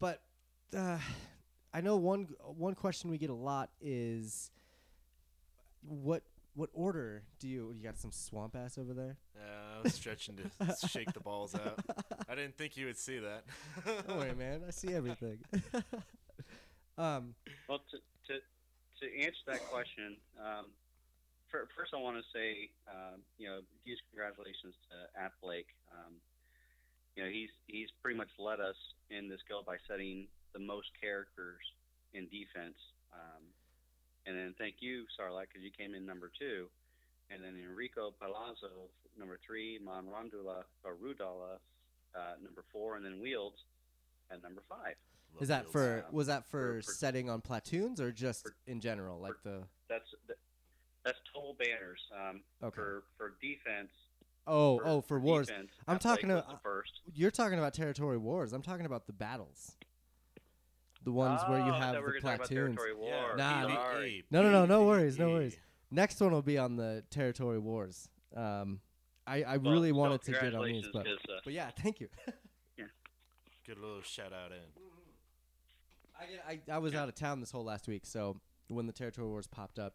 but uh, I know one one question we get a lot is what what order do you you got some swamp ass over there? Yeah, I was stretching to shake the balls out. I didn't think you would see that. Don't worry, man. I see everything. um, Well, to to to answer that question, um, fir- first I want to say, um, you know, huge congratulations to App Blake. Um, you know, he's he's pretty much led us in this guild by setting the most characters in defense. Um, and then thank you, Sarlacc, because you came in number two. And then Enrico Palazzo, number three, Mon Rondula or Rudala, uh, number four, and then Wields at number five. Is that Love for Um, was that for, for- for- setting on platoons or just for- in general, like the That's th- that's total banners. Um, okay? For for defense. Oh, oh, for wars. defense, I'm talking Blake about- first. You're talking about territory wars. I'm talking about the battles. The ones where you Oh, have thought we were the gonna talk about platoons. Yeah. Nah, Sorry. No, no, no, no worries, no worries. Next one will be on the territory wars. Um, I, I Well, really so wanted to get on these, congratulations, but 'cause, uh, but yeah, thank you. Good little shout out in. I, get- I I was out of town this whole last week, so when the territory wars popped up,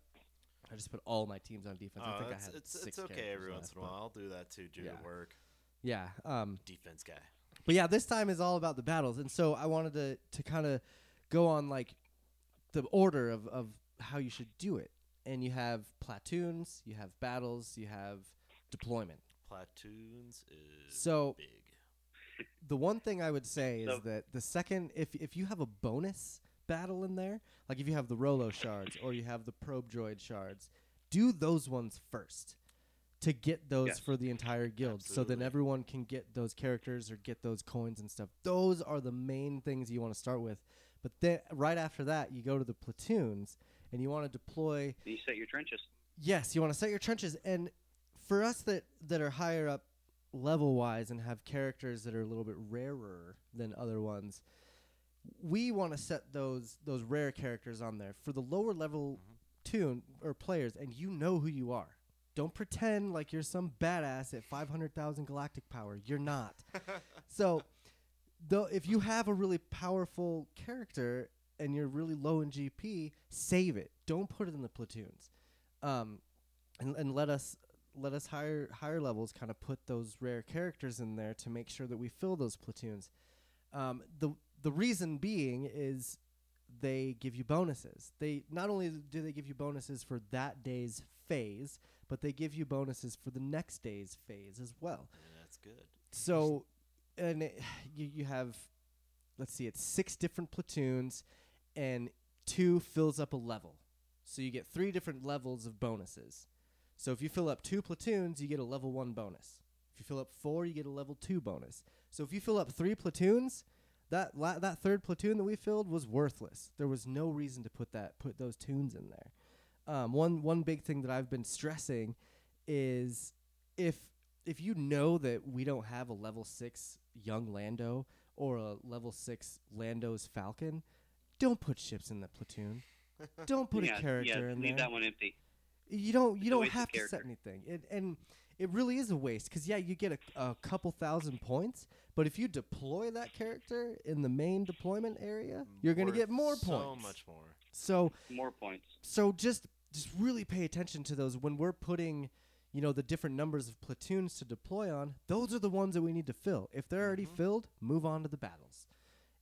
I just put all my teams on defense. I Oh, think it's, I had it's, six it's okay characters every once left, in a while. I'll do that too due Yeah. to work. Yeah. Um, Defense guy. But yeah, this time is all about the battles, and so I wanted to to kind of go on like the order of of how you should do it. And you have platoons, you have battles, you have deployment. Platoons is So big. The one thing I would say is So- that the second, if if you have a bonus battle in there, like if you have the Rolo shards or you have the probe droid shards, do those ones first to get those Yes. for the entire guild, so then everyone can get those characters or get those coins and stuff. Those are the main things you want to start with. But then right after that, you go to the platoons and you want to deploy you set your trenches. Yes, you want to set your trenches, and for us that that are higher up level wise and have characters that are a little bit rarer than other ones, we want to set those those rare characters on there for the lower level tune or players, and you know who you are. Don't pretend like you're some badass at 500,000 galactic power. You're not. so, though, if you have a really powerful character and you're really low in GP, save it. Don't put it in the platoons um, and, and let us let us higher higher levels kind of put those rare characters in there to make sure that we fill those platoons. Um, the the reason being is they give you bonuses. They not only do they give you bonuses for that day's phase, but they give you bonuses for the next day's phase as well. Yeah, that's good. So, and it, you you have, let's see, it's six different platoons, and two fills up a level. So you get three different levels of bonuses. So if you fill up two platoons, you get a level one bonus. If you fill up four, you get a level two bonus. So if you fill up three platoons, that la- that third platoon that we filled was worthless. There was no reason to put that put those tunes in there. Um, one one big thing that I've been stressing is if if you know that we don't have a level six young Lando or a level six Lando's Falcon, don't put ships in the platoon. Don't put yeah, a character yeah, in leave there. that one empty. You don't. You don't have to set anything. It, and it really is a waste because yeah, you get a, a couple thousand points, but if you deploy that character in the main deployment area, you're gonna get more so points. So much more. So More points. so just just really pay attention to those when we're putting you know the different numbers of platoons to deploy on those are the ones that we need to fill if they're already Mhm. filled move on to the battles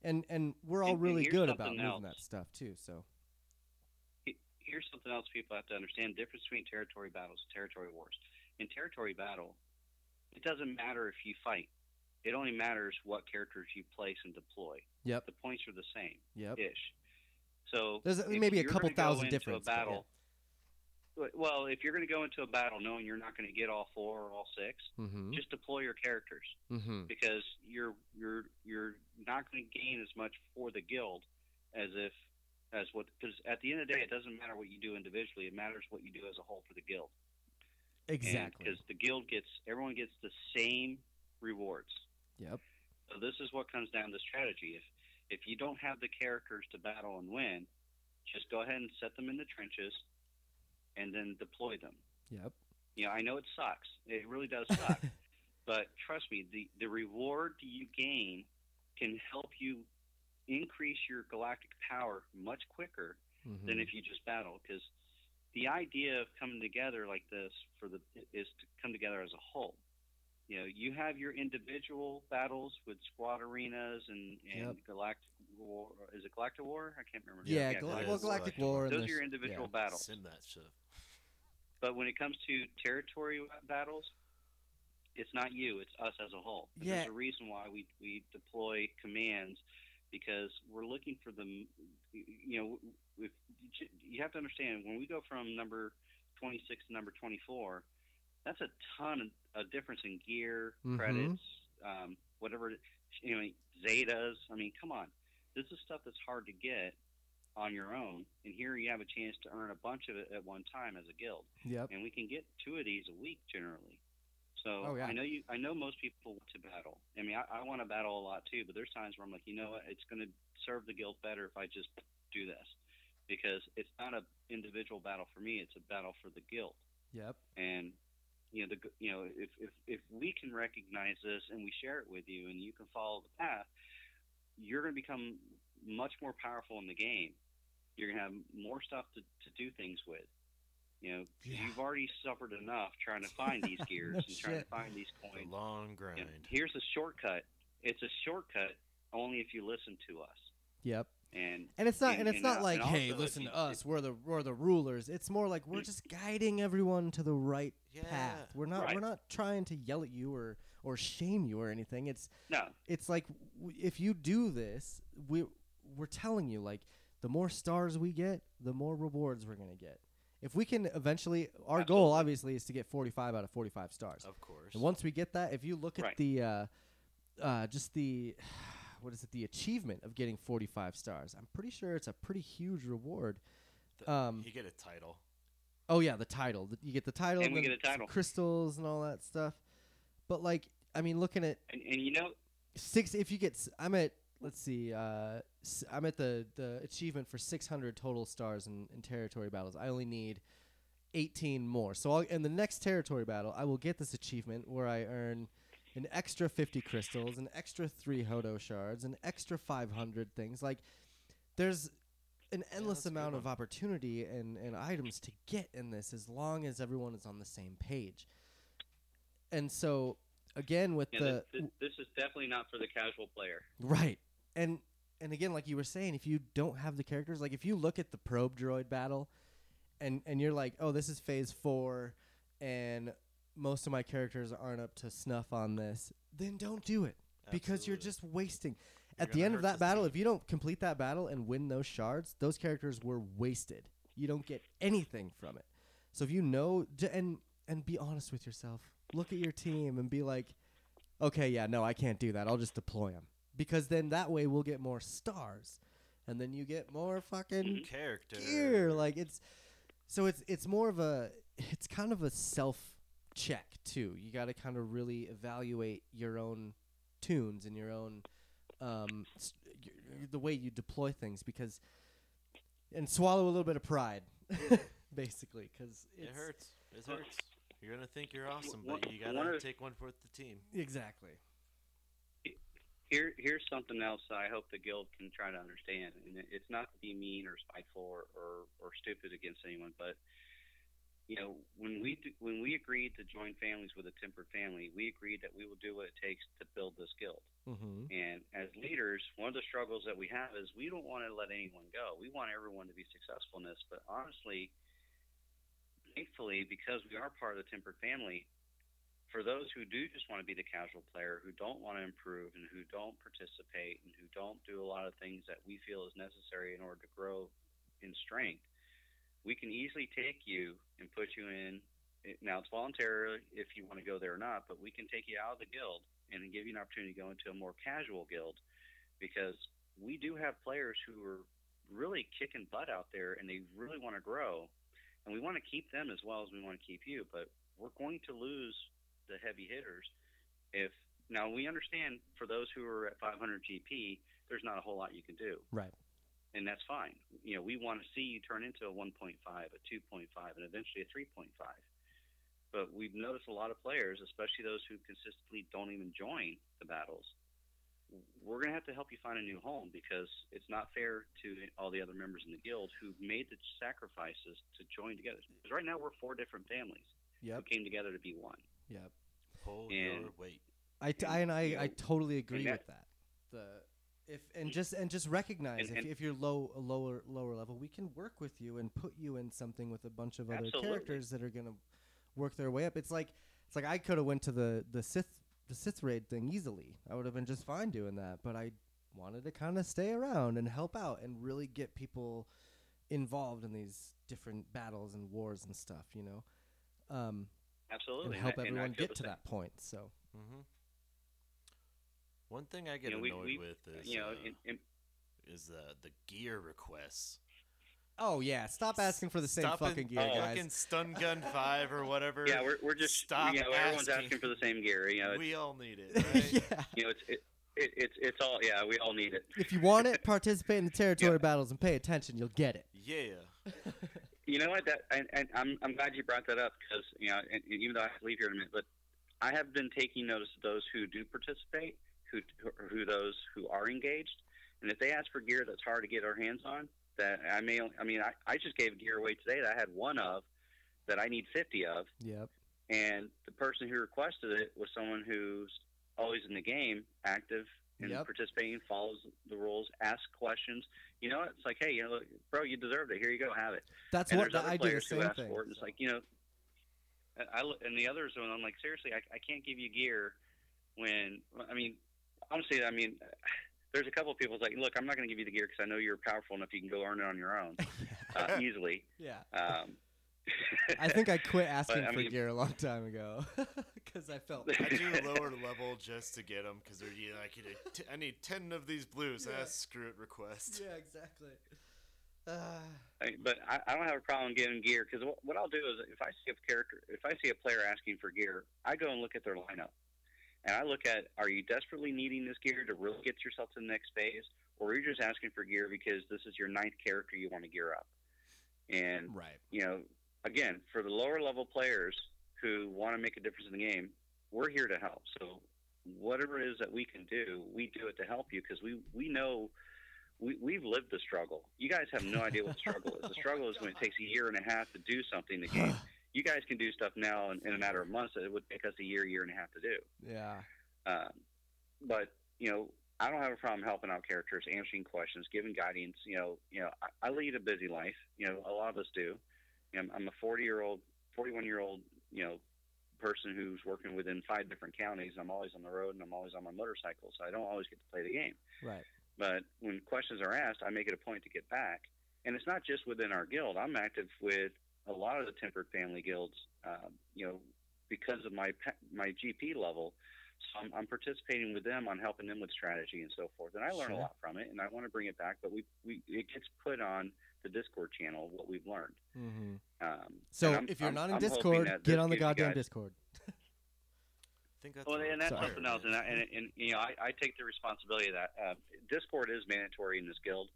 and and we're all And- and really here's good about something moving else. that stuff too so He- Here's something else people have to understand: the difference between territory battles and territory wars. In territory battle, it doesn't matter if you fight. It only matters what characters you place and deploy. yep The points are the same yep ish. So There's maybe a couple thousand difference, A yeah. battle, Well, if you're going to go into a battle knowing you're not going to get all four or all 6 Mm-hmm. just deploy your characters Mm-hmm. because you're you're you're not going to gain as much for the guild as if as what because at the end of the day it doesn't matter what you do individually it matters what you do as a whole for the guild Exactly. because the guild gets everyone gets the same rewards Yep. so this is what comes down to strategy if if you don't have the characters to battle and win just go ahead and set them in the trenches and then deploy them Yep. you know, I know it sucks. It really does suck. but trust me, the, the reward you gain can help you increase your galactic power much quicker Mhm. than if you just battle. Because the idea of coming together like this for the is to come together as a whole. You know, you have your individual battles with squad arenas and, and Yep. galactic war. Is it galactic war? I can't remember. yeah, Yeah, Gal- it well, Galactic Galactic War. and Those are your individual yeah. battles. Sim that shit. But when it comes to territory battles, it's not you; it's us as a whole. Yeah. There's a reason why we we deploy commands because we're looking for them. You know, if, you have to understand when we go from number 26 to number 24, that's a ton of a difference in gear, Mhm. credits, um, whatever. You know, zetas. I mean, come on, this is stuff that's hard to get on your own, and here you have a chance to earn a bunch of it at one time as a guild Yep. and we can get two of these a week generally. So Oh, yeah. I know you. I know most people want to battle. I mean, I, I want to battle a lot too, but there's times where I'm like, you know what? It's going to serve the guild better if I just do this, because it's not a individual battle for me. It's a battle for the guild. Yep. And you know, the you know, if if if we can recognize this and we share it with you, and you can follow the path, you're going to become much more powerful in the game. You're going to have more stuff to to do things with. You know, 'cause Yeah. you've already suffered enough trying to find these gears No and trying to find these The coins. long You grind. know, here's a shortcut. It's a shortcut only if you listen to us. Yep. And And it's not, and, And- it's and, not uh, like, hey, listen to us. We're the we're the rulers. It's more like we're just guiding everyone to the right Yeah. path. We're not Right. we're not trying to yell at you or or shame you or anything. It's no, it's like if you do this, we we're telling you like the more stars we get, the more rewards we're gonna get. If we can eventually, our goal obviously is to get 45 out of 45 stars. Of course. And once we get that, if you look at Right. the, uh, uh, just the, what is it, the achievement of getting 45 stars, I'm pretty sure it's a pretty huge reward. The- Um, you get a title. oh yeah, the title. You get the title, And we get a title. crystals and all that stuff. But like, I mean, looking at and, and you know, six, if you get, I'm at, let's see, uh, I'm at the the achievement for 600 total stars in, in territory battles. I only need 18 more. So I'll, in the next territory battle, I will get this achievement where I earn an extra 50 crystals, an extra three Hodo shards, an extra 500 things. Like, there's an endless good amount of opportunity and, and items to get in this as long as everyone is on the same page. And so, again, with you the. this, this is definitely not for the casual player. Right. And and again, like you were saying, if you don't have the characters, like if you look at the probe droid battle and and you're like, "Oh, this is phase 4 and most of my characters aren't up to snuff on this." Then don't do it because you're just wasting. You're At the end of that battle, team. if you don't complete that battle and win those shards, those characters were wasted. You don't get anything from it. So if you know and and be honest with yourself. Look at your team and be like, "Okay, yeah, no, I can't do that. I'll just deploy them." Because then that way we'll get more stars. And then you get more fucking Character. gear. Like it's so it's it's more of a it's kind of a self check too. You got to kind of really evaluate your own toons and your own um s- y- y- the way you deploy things because and swallow a little bit of pride basically cuz It hurts. It hurts. You're gonna think you're awesome, but you gotta take one for the team. Exactly. Here, here's something else I hope the guild can try to understand, and it's not to be mean or spiteful or, or, or stupid against anyone, but you know, when we do, when we agreed to join families with a tempered family, we agreed that we will do what it takes to build this guild. Mhm. And as leaders, one of the struggles that we have is we don't want to let anyone go. We want everyone to be successful in this, but honestly, thankfully, because we are part of the tempered family, for those who do just want to be the casual player, who don't want to improve and who don't participate and who don't do a lot of things that we feel is necessary in order to grow in strength, we can easily take you and put you in. Eh, now it's voluntary if you want to go there or not, but we can take you out of the guild and give you an opportunity to go into a more casual guild because we do have players who are really kicking butt out there and they really want to grow and we want to keep them as well as we want to keep you but we're going to lose the heavy hitters if now we understand for those who are at 500 gp there's not a whole lot you can do Right. and that's fine you know we want to see you turn into a 1.5 a 2.5 and eventually a 3.5 but we've noticed a lot of players especially those who consistently don't even join the battles we're going to have to help you find a new home because it's not fair to all the other members in the guild who've made the sacrifices to join together. Because right now we're four different families Yep. who came together to be one. Yep. Pull And- your weight. I, t- And, I and I, you I totally agree that- with that. The if and just and just recognize And- if, and- if you're low a lower lower level, we can work with you and put you in something with a bunch of other Absolutely. characters that are gonna work their way up. It's like it's like I could have went to the the Sith the Sith raid thing easily. I would have been just fine doing that, but I wanted to kind of stay around and help out and really get people involved in these different battles and wars and stuff. You know. Um, Absolutely. and help and everyone get to that point. So hmm One thing I get know, annoyed we- with is You know, uh, in, in, is the the gear requests. Oh yeah, stop asking for the same Stop it- fucking gear, Oh. guys. Fucking stun gun five or whatever. yeah, we're, we're just Stop you know everyone's asking. asking for the same gear. You know, we all need it. Right? yeah. you know it's it, it, it's it's all yeah we all need it. If you want it, participate in the territory battles and pay attention. You'll get it. yeah. You know what? That and, and I'm I'm glad you brought that up because you know, and, and even though I have to leave here in a minute, but I have been taking notice of those who do participate, who who those who are engaged, and if they ask for gear that's hard to get our hands on, that I may I mean I, I just gave gear away today that I had one of that I need 50 of, Yep. and the person who requested it was someone who's always in the game, active and Yep. participating, follows the rules, asks questions. You know, it's like, hey, you know, bro, you deserved it. Here you go, have it That's and what other I do the same thing. it. And it's like you know, I- I look- and the others when I'm like seriously, I, I can't give you gear when I mean honestly, I mean. There's a couple of people like, look, I'm not going to give you the gear because I know you're powerful enough. You can go earn it on your own uh, easily. yeah. Um, I think I quit asking I for mean- gear a long time ago because I felt. I do a lower level just to get them because they're you know, I, get a t- I need ten of these blues. Yeah. Ah, screw it, request. yeah, exactly. Uh, I- but I, I don't have a problem getting gear because what, what I'll do is if I see a character, if I see a player asking for gear, I go and look at their lineup, and I look at are you desperately needing this gear to really get yourself to the next phase, or are you just asking for gear because this is your ninth character you want to gear up? And right. you know, again, for the lower level players who want to make a difference in the game, we're here to help. So whatever it is that we can do, we do it to help you because we we know we we've lived the struggle. You guys have no idea what the struggle is. The struggle is when it takes a year and a half to do something in the game. You guys can do stuff now in, in a matter of months that it would take us a year, year and a half to do. Yeah. Um, but you know, I don't have a problem helping out characters, answering questions, giving guidance. You know, you know, I, I lead a busy life. You know, a lot of us do. You know, I'm, a 40 year old, 41 year old, you know, person who's working within five different counties. I'm always on the road and I'm always on my motorcycle, so I don't always get to play the game. Right. But when questions are asked, I make it a point to get back. And it's not just within our guild. I'm active with a lot of the tempered family guilds. Um, you know, because of my my GP level, so I'm, I'm participating with them on helping them with strategy and so forth. And I learn Sure. a lot from it, and I want to bring it back. But we we it gets put on the Discord channel what we've learned. Mm-hmm. Um, So if you're I'm- not in I'm Discord, get on the goddamn guys- Discord. I think that's Well, and that's Sorry. something else, and, I, and, and you know, I, I take the responsibility of that. Uh, Discord is mandatory in this guild.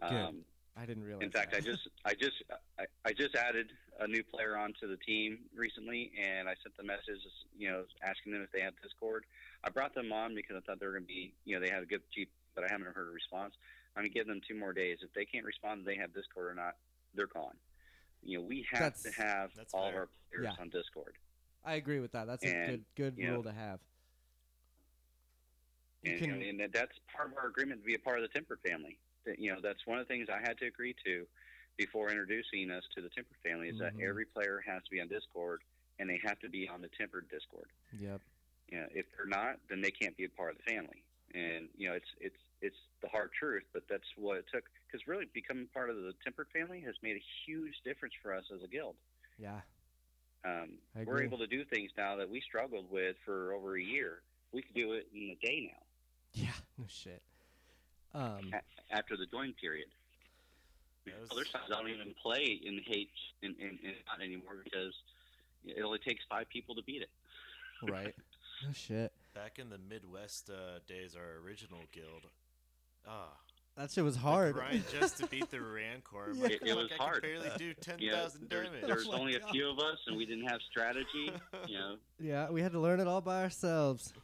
Good. Um, I didn't realize. in fact, that. I just, I just, I, I just added a new player onto the team recently, and I sent the message, you know, asking them if they have Discord. I brought them on because I thought they were going to be, you know, they had a good GP, but I haven't heard a response. I'm going to give them two more days. If they can't respond, they have Discord or not, they're gone. You know, we have That's- to have that's all of our players Yeah. on Discord. I agree with that. That's a good good you know, rule to have. You and, can, you know, and that's part of our agreement to be a part of the Temper family. That you know, that's one of the things I had to agree to before introducing us to the Temper family is Mhm. that every player has to be on Discord and they have to be on the Tempered Discord. Yep. You know, if they're not, then they can't be a part of the family. And you know, it's it's it's the hard truth, but that's what it took. because really becoming part of the Tempered family has made a huge difference for us as a guild. Yeah. Um, I we're able to do things now that we struggled with for over a year. We can do it in a day now Yeah. No shit. Um. a- after the join period. That was- Other sides don't even play in hate in, in, in not anymore because it only takes five people to beat it. Right. No shit. Back in the Midwest uh, days, our original guild. Ah, That shit was hard. grind just to beat the Rancor. Yeah. like, It- it "Fuck, was I hard. Can barely do ten You know, thousand there's, damage. there's Oh my only a few of us, and we didn't have strategy. You know, Yeah, we had to learn it all by ourselves.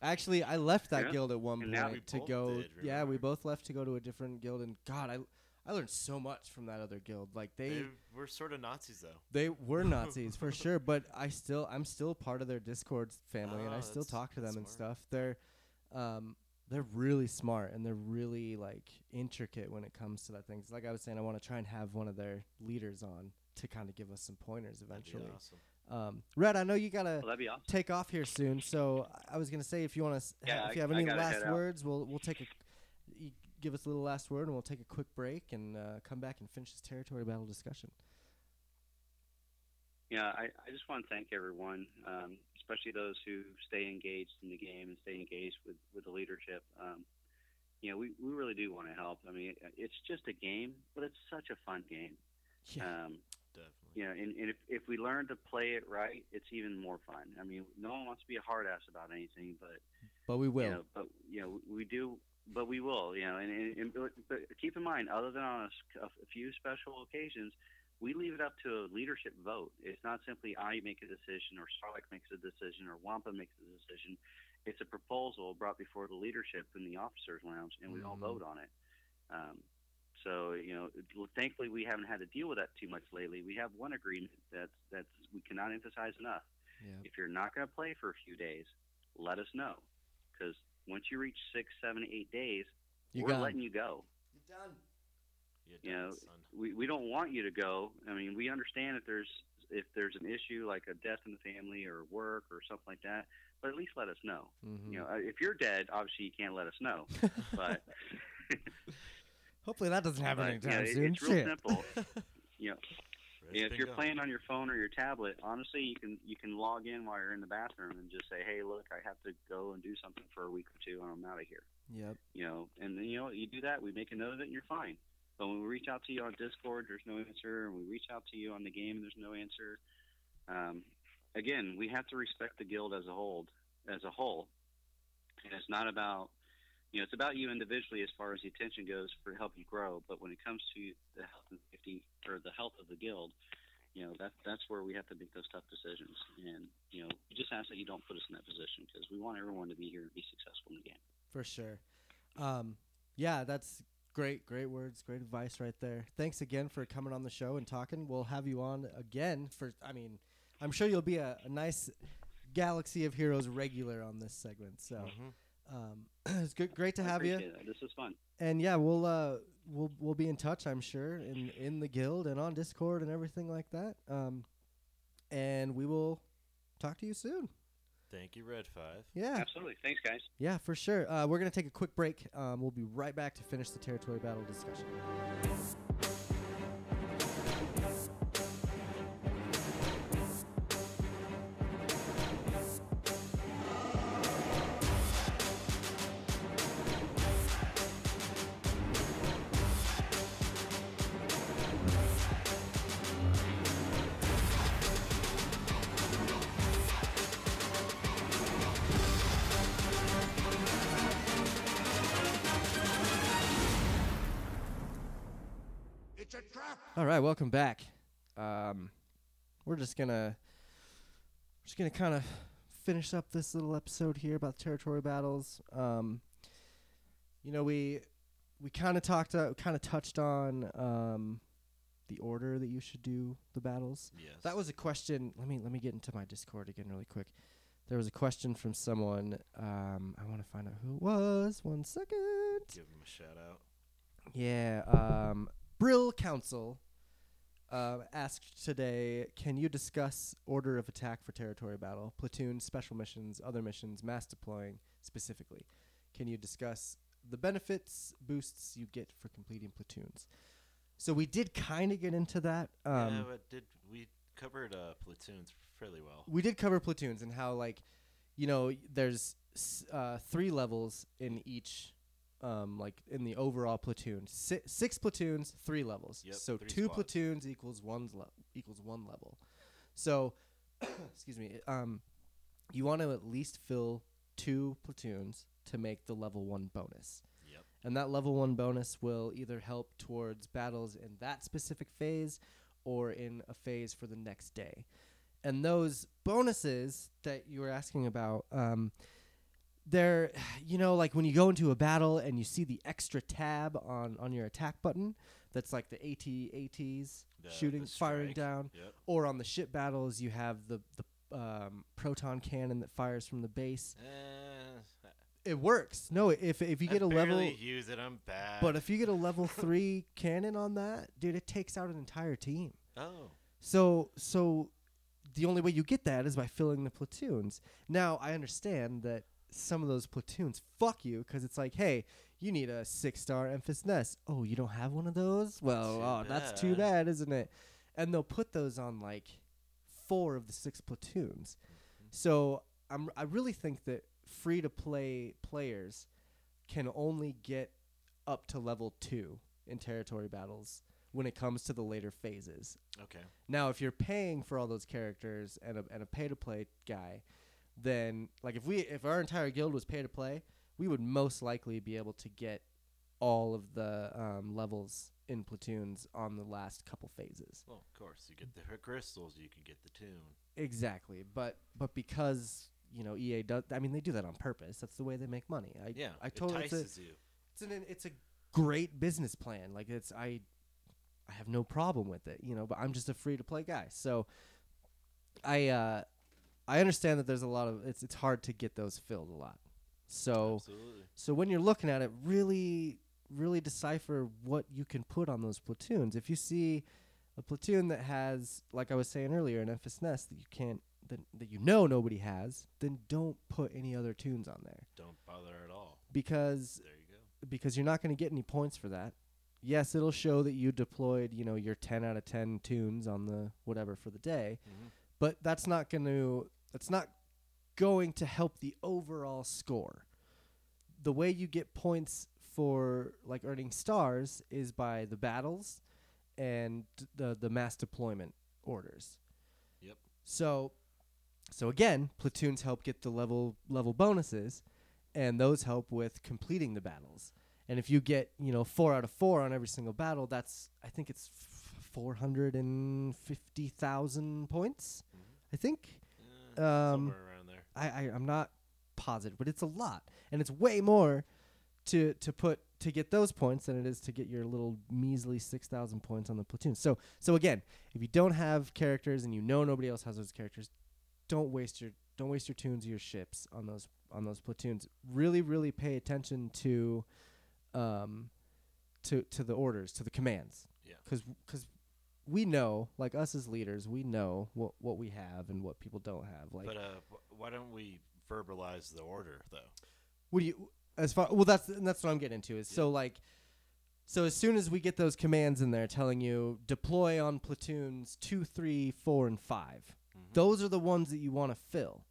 Actually, I left that Yeah. guild at one And now point we to both go. did, yeah, we both left to go to a different guild, and God, I I learned so much from that other guild. Like they They were sort of Nazis though. they were Nazis for sure, but I still I'm still part of their Discord family, and I Oh, still talk to them that's and stuff. They're um they're really smart and they're really like intricate when it comes to that things. Like I was saying, I want to try and have one of their leaders on to kind of give us some pointers That'd be eventually. awesome. Um, Red, I know you gotta well, awesome. take off here soon, so I was gonna say if you want to, Yeah, if you have I any gotta last words, we'll we'll take a, you give us a little last word, and we'll take a quick break and uh, come back and finish this territory battle discussion. Yeah, I, I just want to thank everyone, um, especially those who stay engaged in the game and stay engaged with, with the leadership. Um, you know, we, we really do want to help. I mean, it's just a game, but it's such a fun game. Yeah, Um, Definitely. you know, and, and if, if we learn to play it right, it's even more fun. I mean, no one wants to be a hard ass about anything, but but we will. you know, but you know, we do, but we will, you know, and, and, and but, keep in mind, other than on a few special occasions, we leave it up to a leadership vote. It's not simply I make a decision or Starlight makes a decision or Wampa makes a decision. It's a proposal brought before the leadership in the officers' lounge, and we all Mhm. vote on it. Um, so you know, thankfully we haven't had to deal with that too much lately. We have one agreement that that's we cannot emphasize enough yeah, if you're not going to play for a few days, let us know. Because once you reach six, seven, eight days, you we're got letting you go. You're done. You You done, know, son. We, we don't want you to go. I mean, we understand if there's if there's an issue like a death in the family or work or something like that, but at least let us know. Mm-hmm. You know, uh, if you're dead, obviously you can't let us know. But Hopefully that doesn't happen but, anytime yeah, it- soon. it's real Shit. simple. you know, Rest if you're playing on your phone or your tablet, honestly, you can you can log in while you're in the bathroom and just say, "Hey, look, I have to go and do something for a week or two, and I'm out of here." yep. you know, and then you know you do that, we make a note of it, and you're fine. But when we reach out to you on Discord, there's no answer, and we reach out to you on the game, and there's no answer. Um, again, we have to respect the guild as a whole, as a whole, and it's not about, you know, it's about you individually as far as the attention goes for help you grow. But when it comes to the health and safety or the health of the guild, you know, that that's where we have to make those tough decisions. And you know, we just ask that you don't put us in that position because we want everyone to be here and be successful in the game. For sure. Um, yeah, that's great, great words, great advice right there. Thanks again for coming on the show and talking. We'll have you on again for. I mean, I'm sure you'll be a, a nice Galaxy of Heroes regular on this segment. So Mhm. Um, it's good, great to I have you. it. This is fun. And yeah, we'll uh, we'll we'll be in touch. I'm sure in in the guild and on Discord and everything like that. Um, and we will talk to you soon. Thank you, Red Five. Yeah. Absolutely. Thanks, guys. Yeah, for sure. Uh, we're going to take a quick break. Um, we'll be right back to finish the territory battle discussion. All right, welcome back. Um, we're just gonna just gonna kind of finish up this little episode here about territory battles. Um, you know, we we kind of talked, uh, kind of touched on um, the order that you should do the battles. Yes. That was a question. Let me let me get into my Discord again really quick. There was a question from someone. Um, I want to find out who it was. One second. Give him a shout out. Yeah. Um, Brill Council uh, asked today Can you discuss order of attack for territory battle, platoon, special missions, other missions, mass deploying specifically? Can you discuss the benefits boosts you get for completing platoons. So we did kind of get into that. Um, yeah, but did we covered uh, platoons fairly well? we did cover platoons and how like you know there's uh, three levels in each um, like in the overall platoon si- six platoons three levels Yep, so three two squads. platoons equals one le- equals one level so excuse me um, you want to at least fill two platoons to make the level one bonus Yep. and that level one bonus will either help towards battles in that specific phase or in a phase for the next day. And those bonuses that you were asking about, um, they're, you know, like when you go into a battle and you see the extra tab on, on your attack button, that's like the AT ATs The- shooting, the firing down, Yep. or on the ship battles you have the the um, proton cannon that fires from the base. Eh, It works. No, if if you I get a level, use it. I'm bad. but if you get a level three cannon on that, dude, it takes out an entire team. oh, So so the only way you get that is by filling the platoons. Now I understand that some of those platoons fuck you because it's like, hey, you need a six star Enfys Nest. Oh, you don't have one of those? Well, oh, that's too bad. isn't it? And they'll put those on like four of the six platoons. Mm-hmm. So I'm I really think that free to play players can only get up to level two in territory battles when it comes to the later phases. okay. Now, if you're paying for all those characters and a, and a pay to play guy, then like if we if our entire guild was pay to play, we would most likely be able to get all of the um, levels in platoons on the last couple phases. Well, of course, you get the crystals, you can get the toon. Exactly, but but because you know EA does, I mean they do that on purpose. That's the way they make money. I Yeah, I it totally it's a, you. it's an it's a great business plan. Like it's I I have no problem with it, you know, but I'm just a free to play guy. So I uh I understand that there's a lot of it's it's hard to get those filled a lot. So Absolutely. so when you're looking at it, really really decipher what you can put on those platoons. If you see a platoon that has like I was saying earlier an Enfys Nest that you can't that, that you know nobody has, then don't put any other toons on there Don't bother at all. because There you go. because you're not going to get any points for that. Yes, it'll show that you deployed, you know, your 10 out of 10 toons on the whatever for the day, Mhm. but that's not going to that's not going to help the overall score. The way you get points for like earning stars is by the battles and the the mass deployment orders. Yep. So so again, platoons help get the level level bonuses and those help with completing the battles. And if you get, you know, 4 out of 4 on every single battle, that's I think it's f- 450,000 points. Mm-hmm. I think Um, somewhere around there. I, I I'm not positive, but it's a lot, and it's way more to to put to get those points than it is to get your little measly six thousand points on the platoon. So so again, if you don't have characters and you know nobody else has those characters, don't waste your don't waste your toons or your ships on those on those platoons. Really really pay attention to um to to the orders to the commands. Yeah. Because because we know like us as leaders we know what what we have and what people don't have like but uh, why don't we verbalize the order though? What do you as far well that's that's what I'm getting into is so like so as soon as we get those commands in there telling you deploy on platoons two, three, four, and 5 Mhm. those are the ones that you want to fill.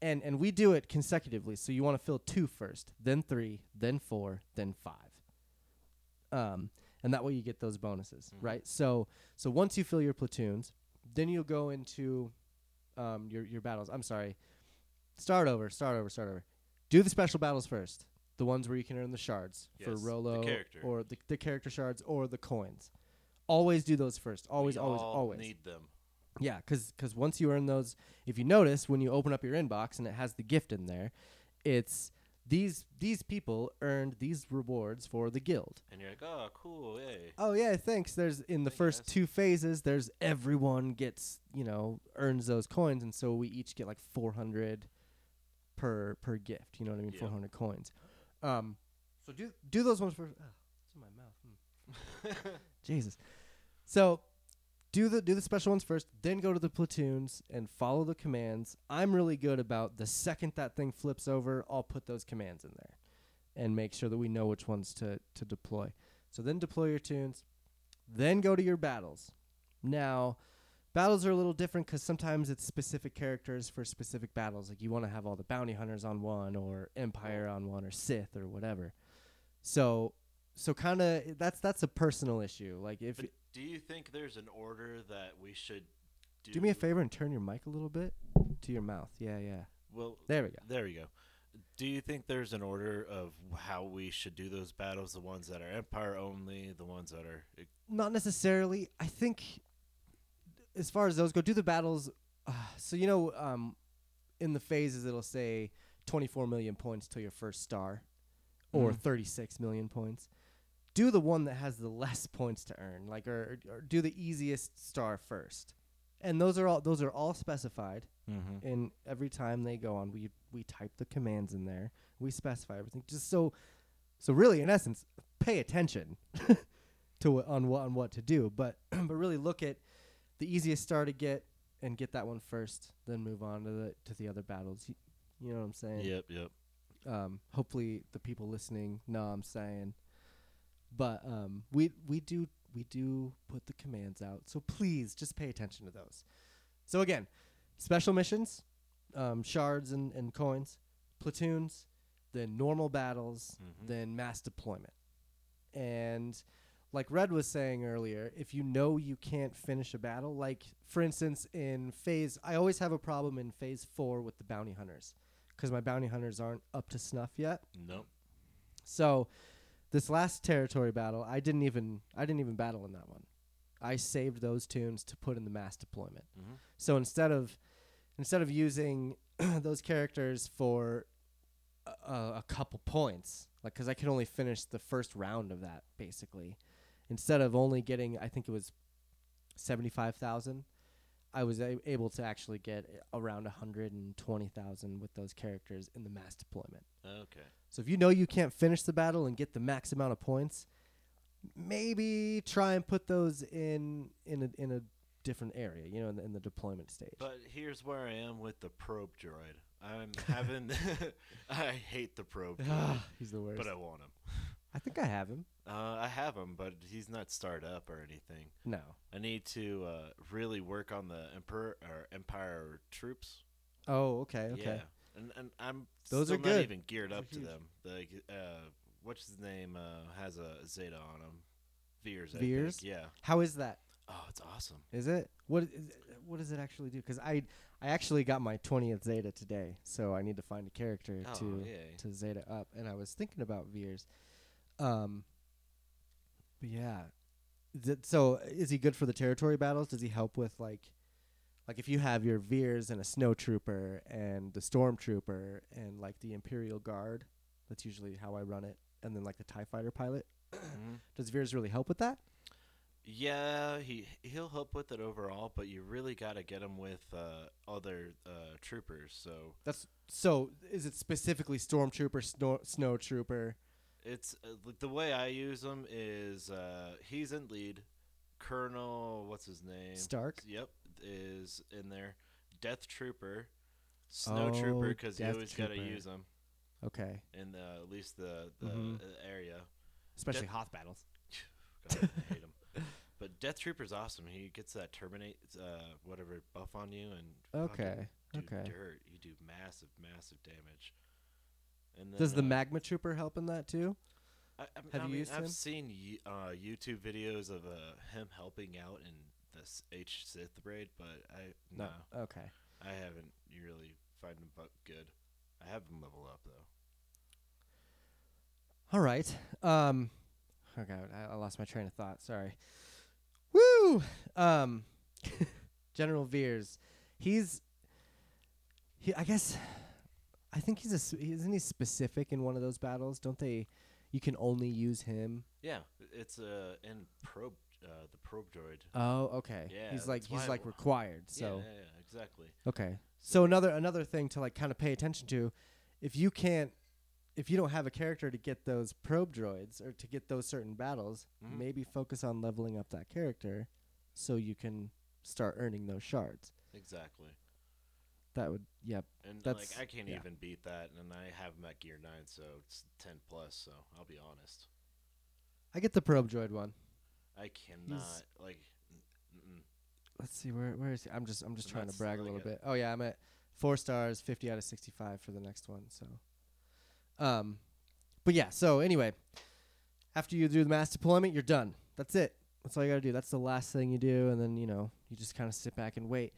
And and we do it consecutively. So you want to fill two first, then three, then four, then five. Um and that way you get those bonuses, Mhm. right? So so once you fill your platoons, then you'll go into um your your battles. I'm sorry. Start over, start over, start over. Do the special battles first. The ones where you can earn the shards for Yes, the Rolo character. or the, the character shards or the coins. Always do those first. Always, We always, always. need them. Yeah, because because once you earn those, if you notice when you open up your inbox and it has the gift in there, it's these these people earned these rewards for the guild. And you're like, oh, cool, yay. Oh yeah, thanks. There's in the I first guess. two phases. There's everyone gets you know earns those coins, and so we each get like 400 per per gift. You know what I mean? Yeah. 400 coins. Um, so do do those ones first. Oh, it's in my mouth. Hmm. Jesus. So do the do the special ones first, then go to the platoons and follow the commands. I'm really good about the second that thing flips over, I'll put those commands in there. and make sure that we know which ones to to deploy. So then deploy your toons, then go to your battles. Now, battles are a little different because sometimes it's specific characters for specific battles. Like you want to have all the bounty hunters on one, or Empire on one, or Sith, or whatever. So, so kind of that's that's a personal issue. Like if But do you think there's an order that we should do? do me a favor and turn your mic a little bit to your mouth. Yeah, yeah. Well, There we go. There you go. Do you think there's an order of how we should do those battles? The ones that are Empire only, the ones that are Not necessarily. I think, as far as those go, do the battles. Uh, so you know, um, in the phases, it'll say 24 million points till your first star, or Mhm. 36 million points. Do the one that has the less points to earn, like, or, or do the easiest star first. And those are all those are all specified. mm-hmm. and every time they go on we we type the commands in there we specify everything just so so really in essence pay attention to what, on what on what to do but but really look at the easiest star to get and get that one first then move on to the to the other battles you, you know what i'm saying Yep, yep. um hopefully the people listening know i'm saying but um we we do we do put the commands out so please just pay attention to those so again special missions um shards and, and coins platoons then normal battles Mhm. then mass deployment and like red was saying earlier if you know you can't finish a battle like for instance in phase i always have a problem in phase four with the bounty hunters because my bounty hunters aren't up to snuff yet Nope. so this last territory battle, I didn't even I didn't even battle in that one. I saved those toons to put in the mass deployment. Mhm. So instead of instead of using those characters for a, a couple points, like because I could only finish the first round of that basically, instead of only getting I think it was seventy five thousand, I was a- able to actually get around hundred and twenty thousand with those characters in the mass deployment. Okay. So if you know you can't finish the battle and get the max amount of points, maybe try and put those in in a in a different area, you know, in the, in the deployment stage. But here's where I am with the probe droid. I'm having. I hate the probe droid, Ah, he's the worst. but I want him. I think I have him. Uh, I have him, but he's not started up or anything. No. I need to uh, really work on the emperor or empire troops. Oh, okay, okay. Yeah, and and I'm Those still are not good. even geared Those up to huge. them. Like, uh, what's his name? Uh, has a Zeta on him. Veers. I Veers? think. Yeah. How is that? Oh, it's awesome. Is it? What is it, what does it actually do? Cuz I I actually got my 20th Zeta today, so I need to find a character Oh, to yay. to Zeta up and I was thinking about Veers. Um but yeah. So is he good for the territory battles? Does he help with like like if you have your Veers and a snow trooper and the stormtrooper and like the Imperial Guard, that's usually how I run it, and then like the TIE fighter pilot. Mhm. Does Veers really help with that? Yeah, he he'll help with it overall, but you really got to get him with uh, other uh, troopers. So That's so. Is it specifically stormtrooper, snow, snow trooper? It's uh, like the way I use him is uh, he's in lead. Colonel, what's his name? Starck? Yep, is in there. Death Trooper, Snow Oh, Trooper, because you always got to use them Okay, in the, at least the the Mhm. uh, area. especially Death- Hoth battles. God, I hate him. But Death Trooper's awesome. He gets that terminate uh, whatever buff on you and Okay, do okay. dirt. You do massive, massive damage. And then, Does the uh, magma trooper help in that too? I, I, have I you mean, used I've him? seen y- uh, YouTube videos of uh, him helping out in this H Sith raid, but I no, Okay. I haven't really find him good. I have him level up though. All right. Um. Oh god, I, I lost my train of thought. Sorry. Woo. Um. General Veers, he's. He. I guess. I think he's a. Isn't he specific in one of those battles? Don't they? You can only use him. Yeah, it's uh, in probe uh, the probe droid. Oh, okay. Yeah, he's like he's like required. yeah, So yeah, yeah, exactly. okay. So another another thing to like kind of pay attention to, if you can't, if you don't have a character to get those probe droids or to get those certain battles, Mhm. maybe focus on leveling up that character, so you can start earning those shards. Exactly. That would yep. And That's- like I can't yeah. even beat that, and I have at Gear Nine, so it's ten plus. So I'll be honest, I get the probe droid one. I cannot like. Mm-mm. Let's see where where is he? I'm just I'm just And trying to brag a little bit. Oh yeah, I'm at four stars, fifty out of sixty five for the next one. So, um, but yeah. So anyway, after you do the mass deployment, you're done. That's it. That's all you gotta do. That's the last thing you do, and then you know you just kind of sit back and wait.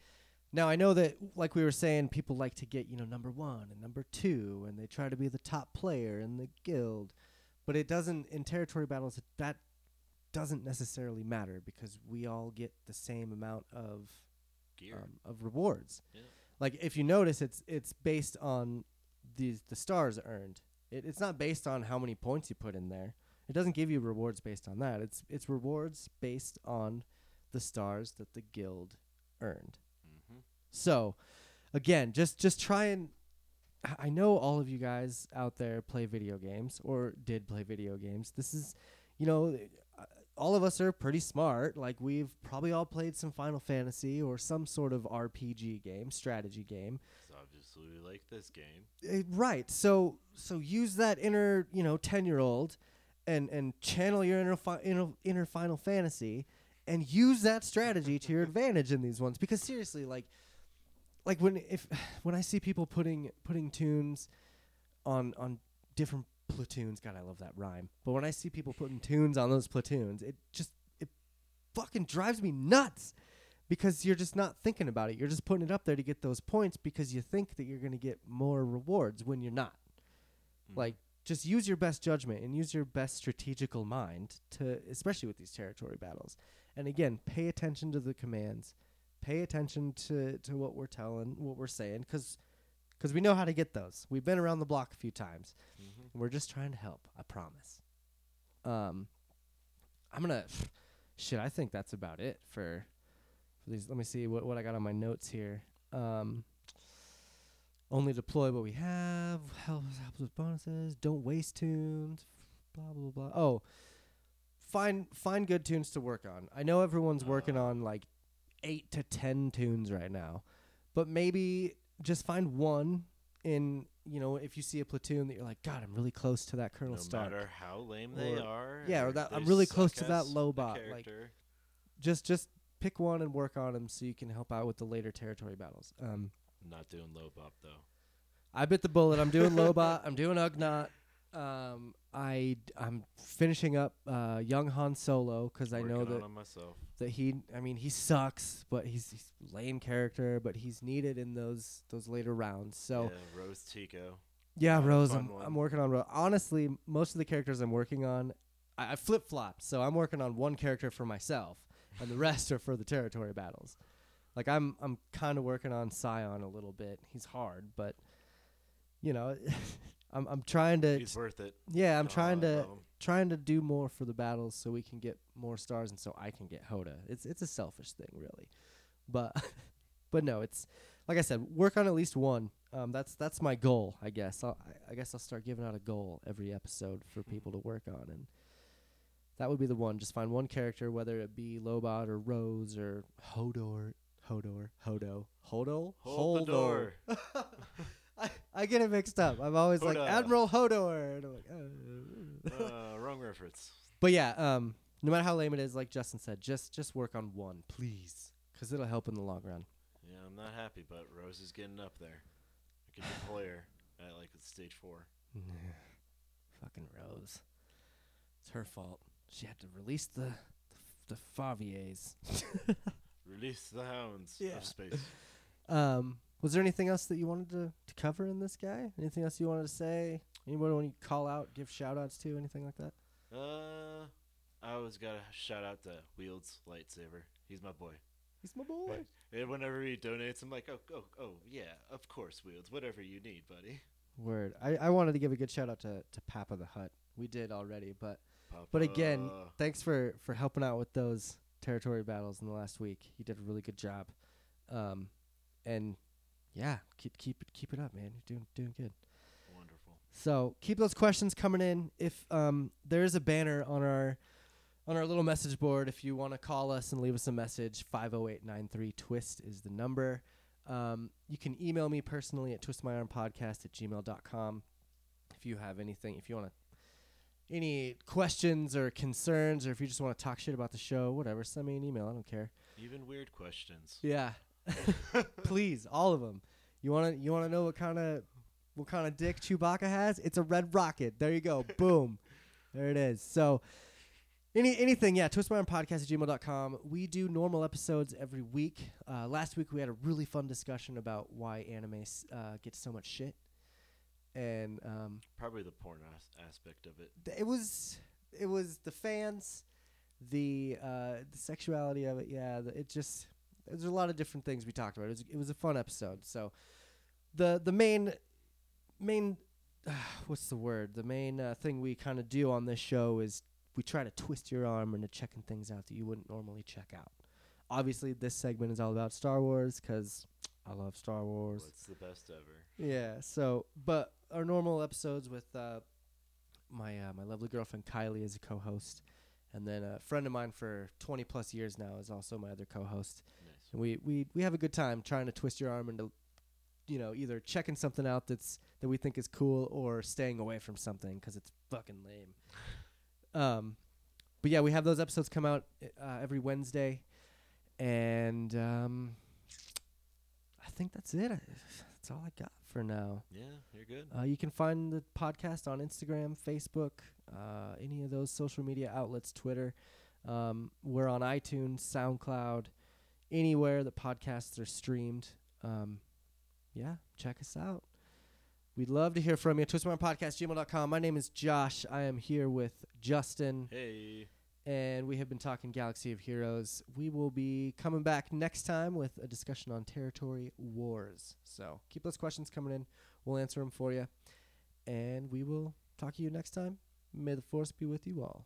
Now I know that, like we were saying, people like to get you know number one and number two, and they try to be the top player in the guild, but it doesn't in territory battles. That doesn't necessarily matter because we all get the same amount of Gear. um, of rewards. Yeah. Like if you notice, it's it's based on these the stars earned. It, it's not based on how many points you put in there. It doesn't give you rewards based on that. It's it's rewards based on the stars that the guild earned. So, again, just just try and I- know all of you guys out there play video games or did play video games. This is, you know, uh, all of us are pretty smart. Like we've probably all played some Final Fantasy or some sort of RPG game, strategy game. So obviously we like this game. Uh, right. So so use that inner, you know, 10-year-old and and channel your inner fi- inner, inner Final Fantasy and use that strategy to your advantage in these ones because seriously like like when if when I see people putting putting toons on on different platoons, god I love that rhyme. But when I see people putting toons on those platoons, it just it fucking drives me nuts because you're just not thinking about it. You're just putting it up there to get those points because you think that you're going to get more rewards when you're not. Mm. Like just use your best judgment and use your best strategical mind to especially with these territory battles. And again, pay attention to the commands. Pay attention to to what we're telling, what we're saying cuz cuz we know how to get those. We've been around the block a few times. Mhm. We're just trying to help, I promise. Um I'm going to shit, I think that's about it for for these. Let me see what what I got on my notes here. Um only deploy what we have. Helps helps with bonuses. Don't waste toons. Blah blah blah. Oh, find find good toons to work on. I know everyone's working Uh. on like eight to ten toons right now, but maybe just find one in you know if you see a platoon that you're like, God, I'm really close to that Colonel Star. no Starck. matter how lame they are. yeah, or that- I'm really close to that Lobot. like- Just just pick one and work on them so you can help out with the later territory battles. Um, not doing Lobot though. I bit the bullet. I'm doing Lobot. I'm doing Ugnaught. Um, I I'm finishing up uh, Young Han Solo because I know that that he. I mean, he sucks, but he's, he's a lame character, but he's needed in those those later rounds. So yeah, Rose Tico. yeah, Rose, I'm, one. I'm working on Rose. Honestly, most of the characters I'm working on, I, I flip flop. So I'm working on one character for myself, and the rest are for the territory battles. Like I'm I'm kind of working on Sion a little bit. He's hard, but you know, I'm I'm trying to He's worth it. yeah, I'm Oh, trying to trying to do more for the battles so we can get more stars and so I can get Hoda. It's it's a selfish thing, really, but but no, it's like I said, work on at least one. Um, that's that's my goal, I guess. I'll, I, I guess I'll start giving out a goal every episode for people to work on, and that would be the one. Just find one character, whether it be Lobot or Rose or Hodor, Hodor, Hodo, Hodo, Hold the door. I, get it mixed up. I'm always like. Admiral Hodor. And I'm like, "Uh." uh, wrong reference. But yeah, um, no matter how lame it is, like Justin said, just just work on one, please, because it'll help in the long run. Yeah, I'm not happy, but Rose is getting up there. I can deploy her at like stage four. Fucking Rose. It's her fault. She had to release the the, the Fathiers. Release the hounds Yeah. of space. Um, was there anything else that you wanted to, to cover in this guy? Anything else you wanted to say? Anybody want to call out, give shout outs to, anything like that? Uh, I always gotta shout out to Wields Lightsaber. He's my boy. He's my boy. And whenever he donates, I'm like, oh, oh, oh, yeah, of course, Wields. Whatever you need, buddy. Word. I, I wanted to give a good shout out to, to Papa the Hut. We did already, but But again, thanks for for helping out with those territory battles in the last week. You did a really good job. Um, and yeah, keep keep it keep it up, man. You're doing doing good. wonderful. So keep those questions coming in. If um, there is a banner on our on our little message board, if you want to call us and leave us a message, five zero eight nine three twist is the number. Um, you can email me personally at twistmyarmpodcast at gmail.com if you have anything, if you want to, any questions or concerns, or if you just want to talk shit about the show, whatever, send me an email. I don't care. Even weird questions. Yeah, please, all of them. You wanna you wanna know what kind of what kind of dick Chewbacca has? It's a red rocket. There you go. Boom. There it is. So any anything, yeah, twistmyarmpodcast at gmail.com. We do normal episodes every week. Uh, last week we had a really fun discussion about why anime uh, gets so much shit. And um, Probably the porn as- aspect of it. th- it was it was the fans, the uh, the sexuality of it. Yeah, the, it just there's a lot of different things we talked about. It was it was a fun episode. So the the main main what's the word? The main uh, thing we kind of do on this show is we try to twist your arm into checking things out that you wouldn't normally check out. Obviously, this segment is all about Star Wars because I love Star Wars. It's the best ever? Yeah. So, but our normal episodes with uh, my uh, my lovely girlfriend Kylie as a co-host, and then a friend of mine for 20 plus years now is also my other co-host. And we we we have a good time trying to twist your arm into, you know, either checking something out that's that we think is cool or staying away from something because it's fucking lame. Um, but yeah, we have those episodes come out uh, every Wednesday, and um, I think that's it. That's all I got for now. Yeah, you're good. Uh, you can find the podcast on Instagram, Facebook, uh, any of those social media outlets, Twitter. Um, we're on iTunes, SoundCloud, anywhere that podcasts are streamed. Um, yeah, check us out. We'd love to hear from you. TwistMyPodcast.gmail.com. My name is Josh. I am here with Justin, Hey. and we have been talking Galaxy of Heroes. We will be coming back next time with a discussion on territory wars. So keep those questions coming in. We'll answer them for you. And we will talk to you next time. May the force be with you all.